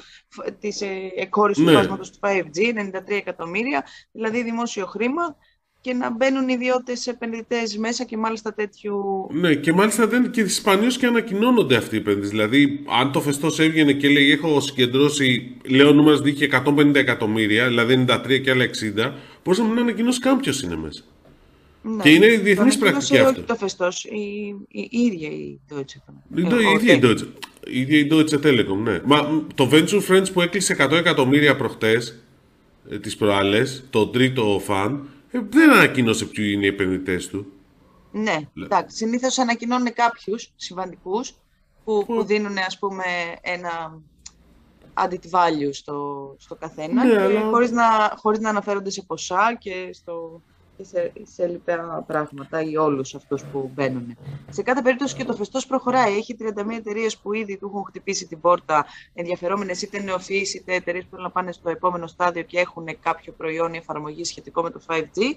της ε, εκχώρησης ναι. του του 5G, 93 εκατομμύρια, δηλαδή δημόσιο χρήμα και να μπαίνουν ιδιώτες επενδυτές μέσα και μάλιστα τέτοιου. Ναι, και μάλιστα δεν και σπανίω και ανακοινώνονται αυτοί οι επενδύσεις. Δηλαδή, αν το φεστός έβγαινε και λέει: Έχω συγκεντρώσει, λέω νούμερο δίκη 150 εκατομμύρια, δηλαδή 93 και άλλα 60, μπορούσε να μην ανακοινώσεις κάποιος είναι μέσα. Ναι. Και είναι διεθνής πρακτική αυτό. το φεστός, η, η, η, ίδια η Deutsche. Η, η, ίδια η Deutsche. Η ίδια η Deutsche Telekom, ναι. Μα το Venture Friends που έκλεισε 100 εκατομμύρια προχτές, ε, τις προάλλες, το τρίτο φαν, ε, δεν ανακοίνωσε ποιοι είναι οι επενδυτές του. Ναι, εντάξει. Συνήθως ανακοινώνουν κάποιους σημαντικού που, που δίνουν ας πούμε ένα added value στο, στο καθένα ναι, και αλλά... χωρίς, να, χωρίς να αναφέρονται σε ποσά και στο, σε, σε λοιπά πράγματα ή όλους αυτούς που μπαίνουν. Σε κάθε περίπτωση και το φεστός προχωράει. Έχει 31 εταιρείες που ήδη του έχουν χτυπήσει την πόρτα, ενδιαφερόμενες είτε νεοφυείς είτε εταιρείες που θέλουν να πάνε στο επόμενο στάδιο και έχουν κάποιο προϊόν ή εφαρμογή σχετικό με το 5G.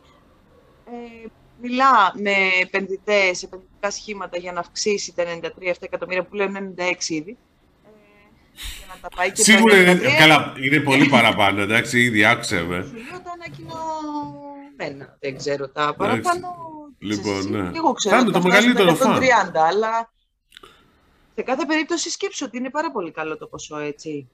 Ε, μιλά με επενδυτές, επενδυτικά σχήματα για να αυξήσει τα 93 εκατομμύρια που λένε 96 ήδη. Ε, Σίγουρα είναι, καλά, είναι πολύ παραπάνω, εντάξει, ήδη άκουσα με. το μένα. Δεν ξέρω τα παραπάνω. Λοιπόν, ναι. Εγώ ξέρω. Κάντε το μεγαλύτερο φαν. 30, αλλά σε κάθε περίπτωση σκέψω ότι είναι πάρα πολύ καλό το ποσό, έτσι.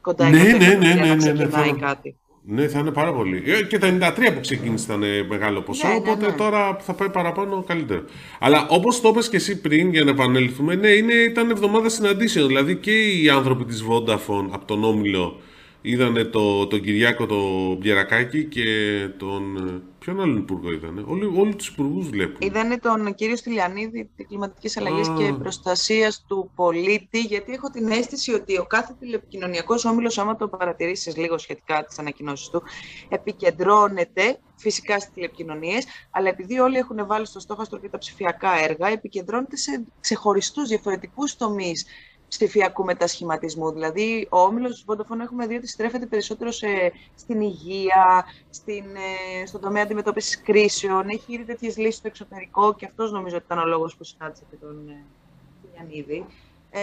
κοντά ναι, ναι, ναι, ναι, ναι, ναι, ναι, θα... κάτι. Ναι, θα είναι πάρα πολύ. Ε, και τα 93 που ξεκίνησε ήταν μεγάλο ποσό, Ναι, ναι, οπότε ναι. τώρα θα πάει παραπάνω καλύτερο. Αλλά όπως το είπες και εσύ πριν, για να επανέλθουμε, ναι, είναι, ήταν εβδομάδα συναντήσεων. Δηλαδή και οι άνθρωποι της Vodafone από τον Όμιλο είδανε το, τον Κυριάκο τον Μπιερακάκη και τον... ε, Ποιον άλλον υπουργό είδανε; Όλοι, όλοι τους υπουργούς βλέπουν. Είδανε τον κύριο Στυλιανίδη κλιματικές αλλαγές Α. και προστασίας του πολίτη, γιατί έχω την αίσθηση ότι ο κάθε τηλεπικοινωνιακός όμιλος, άμα το παρατηρήσεις λίγο σχετικά τις ανακοινώσεις του, επικεντρώνεται φυσικά στις τηλεπικοινωνίες, αλλά επειδή όλοι έχουν βάλει στο στόχαστρο και τα ψηφιακά έργα, επικεντρώνεται σε ξεχωριστούς διαφορετικούς τομείς ψηφιακού μετασχηματισμού. Δηλαδή, ο όμιλος της Vodafone έχουμε δει ότι στρέφεται περισσότερο σε, στην υγεία, στην, ε, στον τομέα αντιμετώπισης κρίσεων. Έχει ήδη τέτοιες λύσεις στο εξωτερικό και αυτός νομίζω ότι ήταν ο λόγος που συνάντησε και τον ε, Γιαννίδη. Ε,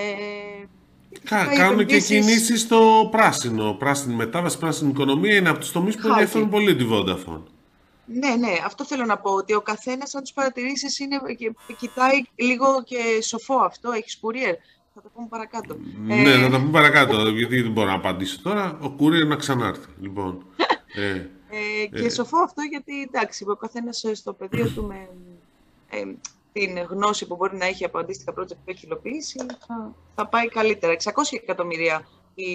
και Κα, φυσικά οι κάνουν και επενδύσεις- κινήσεις στο πράσινο. Πράσινη μετάβαση, πράσινη οικονομία είναι από τους τομείς που Χάρτη. ενδιαφέρουν πολύ τη Vodafone. Ναι, ναι, αυτό θέλω να πω, ότι ο καθένας, αν τους παρατηρήσεις, είναι, και, κοιτάει λίγο και σοφό αυτό, έχει courier. Θα το πούμε παρακάτω. Ναι, να τα πούμε παρακάτω, γιατί δεν μπορώ να απαντήσω τώρα. Ο Courier να ξανάρθει, λοιπόν. Ε, Ε, και σοφό αυτό γιατί εντάξει, ο καθένας στο πεδίο του με ε, την γνώση που μπορεί να έχει από αντίστοιχα project που έχει υλοποιήσει θα, θα πάει καλύτερα. 600 εκατομμύρια η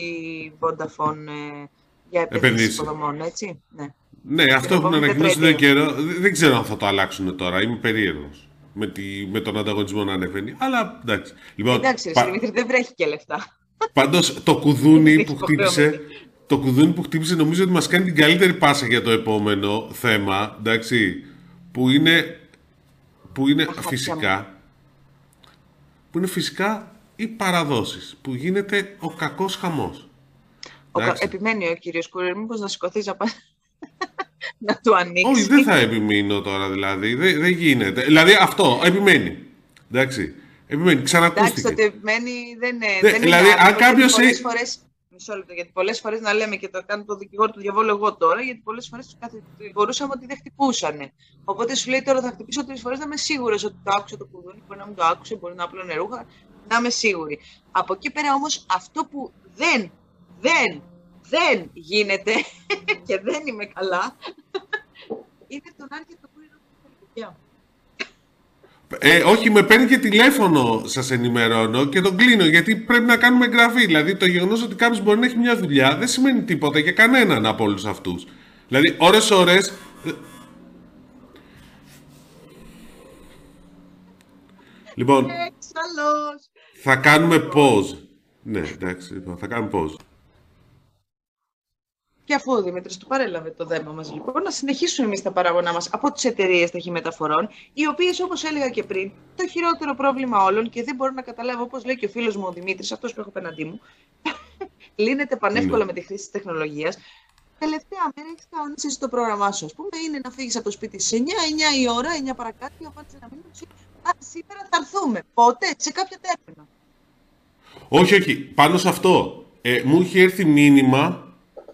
Vodafone ε, για επενδύσεις Επενδύσεις. υποδομών, έτσι. Ναι. ναι, αυτό έχουν επόμενη ανακοινώσει εδώ τετραετία. καιρό. Δεν δεν ξέρω αν θα το αλλάξουν τώρα. Είμαι περίεργος με, τη, με τον ανταγωνισμό να ανεβαίνει. Αλλά εντάξει. Λοιπόν, Εντάξει, ρε πα- Δημήτρη, δεν βρέχει και λεφτά. Πάντως το κουδούνι Είναι που υποχρεωμένη. χτύπησε το κουδούνι που χτύπησε νομίζω ότι μας κάνει την καλύτερη πάσα για το επόμενο θέμα, εντάξει, που είναι, που είναι χαρτιά φυσικά που είναι φυσικά οι παραδόσεις, που γίνεται ο κακός χαμός. Ο, κα- Εντάξει. επιμένει ο κύριος Κούρερ, μήπως να σηκωθείς να, πας- να του ανοίξεις. Όχι, δεν θα επιμείνω τώρα δηλαδή, δεν, δεν γίνεται. Δηλαδή αυτό, επιμένει. Εντάξει, επιμένει, Εντάξει, ξανακούστηκε. ότι επιμένει δεν, είναι- Ναι, δεν δηλαδή, είναι αν άδικο, κάποιος γιατί πολλές έχει- φορές, μισό λεπτό, γιατί πολλές φορές να λέμε και το κάνω το δικηγόρο του διαβόλου εγώ τώρα, γιατί πολλές φορές τους κατηγορούσαμε ότι δεν χτυπούσανε. Οπότε σου λέει τώρα θα χτυπήσω τρεις φορές να είμαι σίγουρος ότι το άκουσε το κουδούνι, μπορεί να μην το άκουσε, μπορεί να απλώνε ρούχα, να είμαι σίγουρη. Από εκεί πέρα όμως αυτό που δεν, δεν, δεν γίνεται και δεν είμαι καλά, είναι τον Άρχη το που είναι Ε, όχι, με παίρνει και τηλέφωνο, σας ενημερώνω και τον κλείνω γιατί πρέπει να κάνουμε εγγραφή. Δηλαδή, το γεγονός ότι κάποιος μπορεί να έχει μια δουλειά δεν σημαίνει τίποτα για κανέναν από όλους αυτούς. Δηλαδή, ώρες-ώρες... Λοιπόν, Εξαλλός. θα κάνουμε pause. Ναι, εντάξει, λοιπόν, θα κάνουμε pause. Και αφού ο Δημήτρης του παρέλαβε το δέμα μας λοιπόν, να συνεχίσουμε εμείς τα παράγωνα μας από τις εταιρείες ταχυμεταφορών, οι οποίες όπως έλεγα και πριν, το χειρότερο πρόβλημα όλων και δεν μπορώ να καταλάβω όπως λέει και ο φίλος μου ο Δημήτρης, αυτός που έχω απέναντί μου, λύνεται πανεύκολα Ναι. με τη χρήση της τεχνολογίας. Τελευταία μέρα έχεις κανονίσει το πρόγραμμά σου. Α πούμε, είναι να φύγεις από το σπίτι στι 9, 9 η ώρα, 9 παρακάτω, απάντησε να μείνει. Α, σήμερα θα έρθουμε. Πότε, σε κάποια τέρμινα. Όχι, όχι, πάνω σε αυτό. Ε, μου είχε έρθει μήνυμα,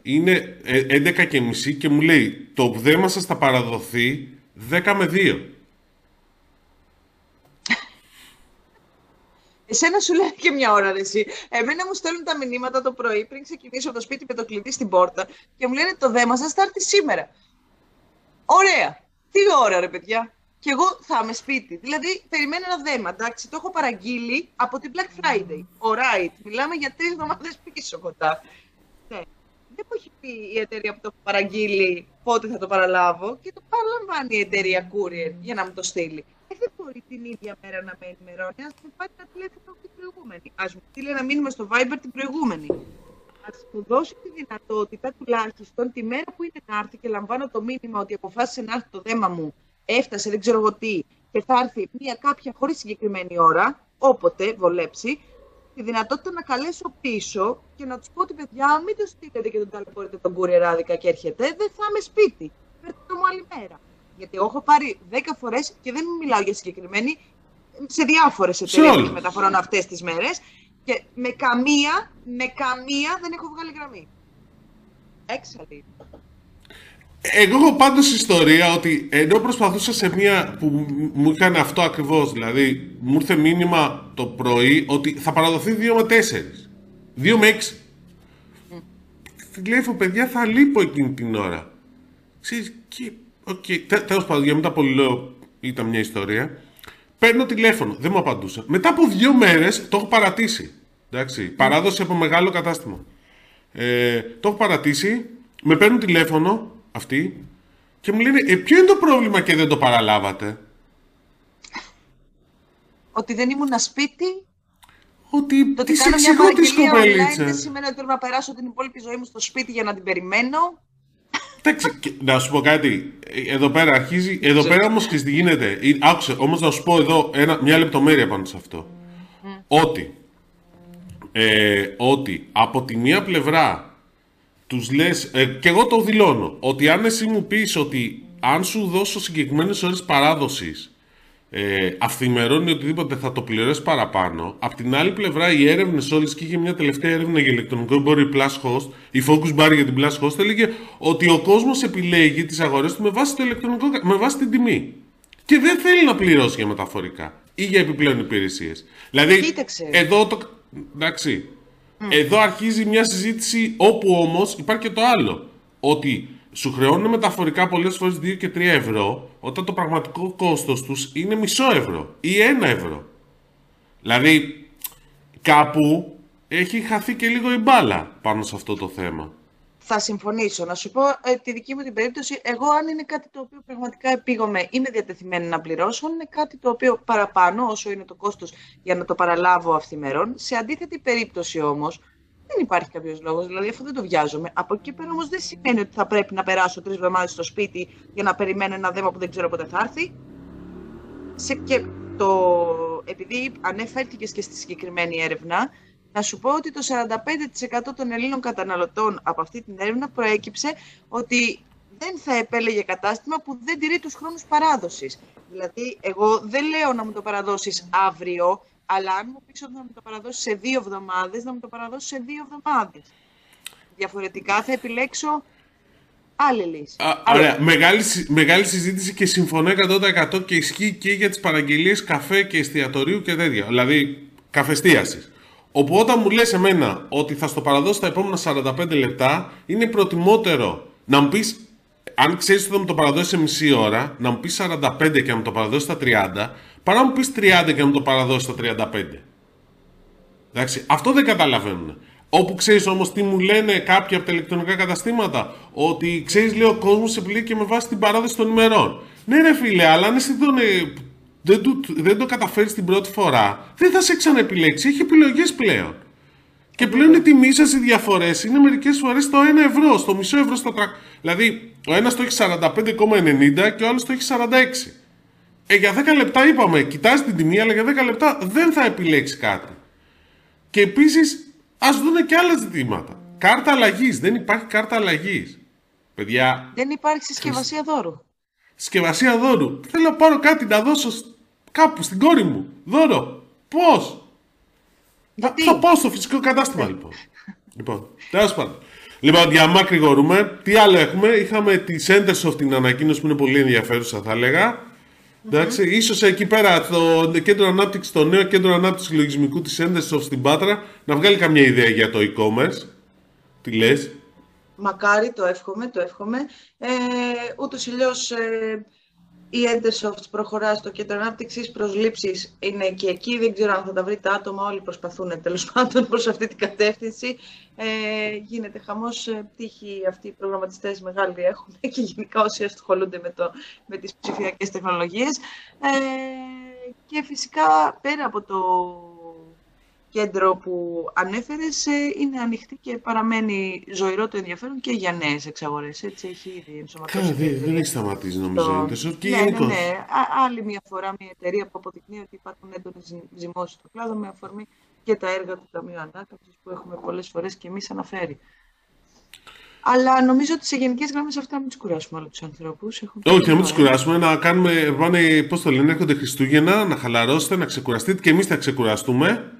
είναι ε, 11 και μισή και μου λέει το δέμα σας θα παραδοθεί 10 με 2. Εσένα σου λένε και μια ώρα, ρε, εσύ. Εμένα μου στέλνουν τα μηνύματα το πρωί πριν ξεκινήσω από το σπίτι με το κλειδί στην πόρτα και μου λένε το δέμα σας θα έρθει σήμερα. Ωραία. Τι ώρα, ρε παιδιά. Και εγώ θα είμαι σπίτι. Δηλαδή, περιμένω ένα δέμα, εντάξει. Το έχω παραγγείλει από την Black Friday. Alright. Μιλάμε για τρεις εβδομάδες πίσω κοντά. Ναι. Δεν μου έχει πει η εταιρεία που το έχω παραγγείλει πότε θα το παραλάβω και το παραλαμβάνει η εταιρεία Courier για να μου το στείλει. Ε, δεν μπορεί την ίδια μέρα να με ενημερώνει. Α μου πάρει ένα τηλέφωνο την προηγούμενη. Α μου στείλει ένα μήνυμα στο Viber την προηγούμενη. Α μου δώσει τη δυνατότητα τουλάχιστον τη μέρα που είναι να έρθει και λαμβάνω το μήνυμα ότι αποφάσισε να έρθει το δέμα μου, έφτασε, δεν ξέρω εγώ τι, και θα έρθει μια κάποια χωρίς συγκεκριμένη ώρα, όποτε βολέψει, τη δυνατότητα να καλέσω πίσω και να τους πω ότι παιδιά, μην το στείλετε και τον ταλαιπωρείτε τον κουρεράδικα και έρχεται, δεν θα είμαι σπίτι. Φέρτε το μου άλλη μέρα. Γιατί εγώ έχω πάρει 10 φορές και δεν μιλάω για συγκεκριμένη, σε διάφορες εταιρείες όλες. μεταφορών αυτές τις μέρες. Και με καμία, με καμία δεν έχω βγάλει γραμμή. Έξαλλη. Εγώ έχω πάντως ιστορία ότι ενώ προσπαθούσα σε μία που μ- μου είχαν αυτό ακριβώς, δηλαδή μου ήρθε μήνυμα το πρωί ότι θα παραδοθεί 2 με 4. 2 με 6. τηλέφωνο, παιδιά, θα λείπω εκείνη την ώρα. Ξέρεις, και, okay. τέλος πάντων, για μετά πολύ λέω, ήταν μια ιστορία. Παίρνω τηλέφωνο, δεν μου απαντούσα. Μετά από δύο μέρες το έχω παρατήσει. Εντάξει, παράδοση από μεγάλο κατάστημα. Ε, το έχω παρατήσει, με παίρνουν τηλέφωνο αυτοί και μου λένε, ε, ποιο είναι το πρόβλημα και δεν το παραλάβατε; Ότι δεν ήμουν σπίτι. Ότι το τις εξηγώ τις κοπελίτσες. Δεν σημαίνει ότι πρέπει να περάσω την υπόλοιπη ζωή μου στο σπίτι για να την περιμένω. Εντάξει, να σου πω κάτι. Εδώ πέρα αρχίζει. Εδώ πέρα όμως και τι γίνεται. Άκουσε, όμως να σου πω εδώ ένα, μια λεπτομέρεια πάνω σε αυτό. Ότι, ε, ότι από τη μία πλευρά τους λες, ε, και εγώ το δηλώνω, ότι αν εσύ μου πεις ότι αν σου δώσω συγκεκριμένες ώρες παράδοσης ε, αυθημερώνει οτιδήποτε θα το πληρώσεις παραπάνω. Απ' την άλλη πλευρά, οι έρευνες όλες και είχε μια τελευταία έρευνα για ηλεκτρονικό εμπόριο η Plus Host, η Focus Bar για την Plus Host, έλεγε ότι ο κόσμος επιλέγει τις αγορές του με βάση, το ηλεκτρονικό, με βάση την τιμή. Και δεν θέλει να πληρώσει για μεταφορικά ή για επιπλέον υπηρεσίες. Δηλαδή, Κοίταξε. εδώ το. Εντάξει. Εδώ αρχίζει μια συζήτηση όπου όμως υπάρχει και το άλλο. Ότι σου χρεώνουν μεταφορικά πολλές φορές 2 και 3 ευρώ, όταν το πραγματικό κόστος τους είναι μισό ευρώ ή 1 ευρώ. Δηλαδή, κάπου έχει χαθεί και λίγο η μπάλα πάνω σε αυτό το θέμα. Θα συμφωνήσω. Να σου πω ε, τη δική μου την περίπτωση. Εγώ, αν είναι κάτι το οποίο πραγματικά επίγομαι, είμαι διατεθειμένη να πληρώσω. Είναι κάτι το οποίο παραπάνω, όσο είναι το κόστος για να το παραλάβω αυθημερών. Σε αντίθετη περίπτωση όμως, δεν υπάρχει κάποιος λόγος. Δηλαδή, αυτό δεν το βιάζομαι. Από εκεί πέρα όμως δεν σημαίνει ότι θα πρέπει να περάσω τρεις εβδομάδες στο σπίτι για να περιμένω ένα δέμα που δεν ξέρω πότε θα έρθει. Σε, και το, επειδή ανέφερθηκες και στη συγκεκριμένη έρευνα, να σου πω ότι το 45% των Ελλήνων καταναλωτών από αυτή την έρευνα προέκυψε ότι δεν θα επέλεγε κατάστημα που δεν τηρεί τους χρόνους παράδοσης. Δηλαδή, εγώ δεν λέω να μου το παραδώσεις αύριο, αλλά αν μου πεις ότι να μου το παραδώσεις σε δύο εβδομάδες, να μου το παραδώσεις σε δύο εβδομάδες. Διαφορετικά θα επιλέξω άλλη λύση. Α, ωραία. Μεγάλη, μεγάλη συζήτηση και συμφωνώ 100% και ισχύει και για τις παραγγελίες καφέ και εστιατορίου και τέτοια. Δηλαδή, καφεστίασης. Όπου όταν μου λες εμένα ότι θα στο παραδώσει τα επόμενα 45 λεπτά, είναι προτιμότερο να μου πεις αν ξέρεις ότι θα μου το παραδώσει σε μισή ώρα, να μου πεις 45 και να μου το παραδώσει στα 30, παρά να μου πεις 30 και να μου το παραδώσει στα 35. Εντάξει, αυτό δεν καταλαβαίνουν. Όπου ξέρεις όμως τι μου λένε κάποιοι από τα ηλεκτρονικά καταστήματα, ότι ξέρεις, λέει ο κόσμος επιλέγει και με βάση την παράδοση των ημερών. Ναι, ρε φίλε, αλλά αν εσύ τον, ε, δεν, το, δεν το καταφέρεις την πρώτη φορά, δεν θα σε ξαναεπιλέξει. Έχει επιλογές πλέον. Και πλέον οι τιμή σας οι διαφορές είναι μερικές φορές στο 1 ευρώ, στο μισό ευρώ, στο 300. Δηλαδή, ο ένας το έχει 45,90 και ο άλλος το έχει 46. Ε, για 10 λεπτά είπαμε, κοιτάζει την τιμή, αλλά για 10 λεπτά δεν θα επιλέξει κάτι. Και επίσης, ας δούνε και άλλα ζητήματα. Κάρτα αλλαγής. Δεν υπάρχει κάρτα αλλαγής. Παιδιά. Δεν υπάρχει συσκευασία δώρου. Συσκευασία δώρου. Θέλω να πάρω κάτι να δώσω κάπου στην κόρη μου. Δώρο. Πώς; Γιατί; Θα πάω στο φυσικό κατάστημα λοιπόν. λοιπόν, τέλος πάντων. Λοιπόν, για μακρηγορούμε. Τι άλλο έχουμε; Είχαμε τη Centersoft την ανακοίνωση που είναι πολύ ενδιαφέρουσα, θα έλεγα. Εντάξει, ίσως εκεί πέρα το κέντρο ανάπτυξης, το νέο κέντρο ανάπτυξης λογισμικού της Centersoft στην Πάτρα να βγάλει καμιά ιδέα για το e-commerce. Τι λες; Μακάρι, το εύχομαι, το εύχομαι. Ε, ούτως ή ε, η Entersoft προχωρά στο κέντρο ανάπτυξης. Προσλήψεις είναι και εκεί. Δεν ξέρω αν θα τα βρει τα άτομα. Όλοι προσπαθούν τέλος πάντων προς αυτή την κατεύθυνση. Ε, γίνεται χαμός. Ε, τύχη αυτοί οι προγραμματιστές μεγάλοι έχουν και γενικά όσοι ασχολούνται με, το, με τις ψηφιακές τεχνολογίες. Ε, και φυσικά πέρα από το κέντρο που ανέφερες είναι ανοιχτή και παραμένει ζωηρό το ενδιαφέρον και για νέες εξαγορές. Έτσι έχει ήδη ενσωματώσει. δεν, δεν έχεις σταματήσει νομίζω. Το... Και ναι, ναι, ναι. άλλη μια φορά μια εταιρεία που αποδεικνύει ότι υπάρχουν έντονες ζυμώσεις στο κλάδο με αφορμή και τα έργα του Ταμείου Ανάκαμψης που έχουμε πολλές φορές και εμείς αναφέρει. Αλλά νομίζω ότι σε γενικές γραμμές αυτά να μην του κουράσουμε όλους τους ανθρώπους. Όχι, να μην του κουράσουμε, να κάνουμε. Πάνε, πώς το λένε, έρχονται Χριστούγεννα, να χαλαρώσετε, να ξεκουραστείτε και εμείς θα ξεκουραστούμε.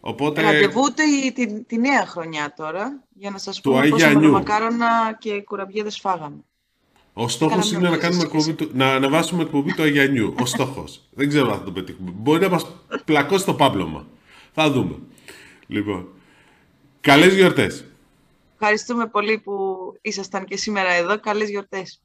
Οπότε... Ραντεβούτε τη, τη, νέα χρονιά τώρα, για να σας πούμε πόσα μακάρονα και κουραμπιέδες φάγαμε. Ο στόχος είναι να, κάνουμε εκπομπή, να ανεβάσουμε εκπομπή του Αγιανιού. Ο στόχος. Δεν ξέρω αν θα το πετύχουμε. Μπορεί να μας πλακώσει το πάπλωμα. Θα δούμε. Λοιπόν. Καλές γιορτές. Ευχαριστούμε πολύ που ήσασταν και σήμερα εδώ. Καλές γιορτές.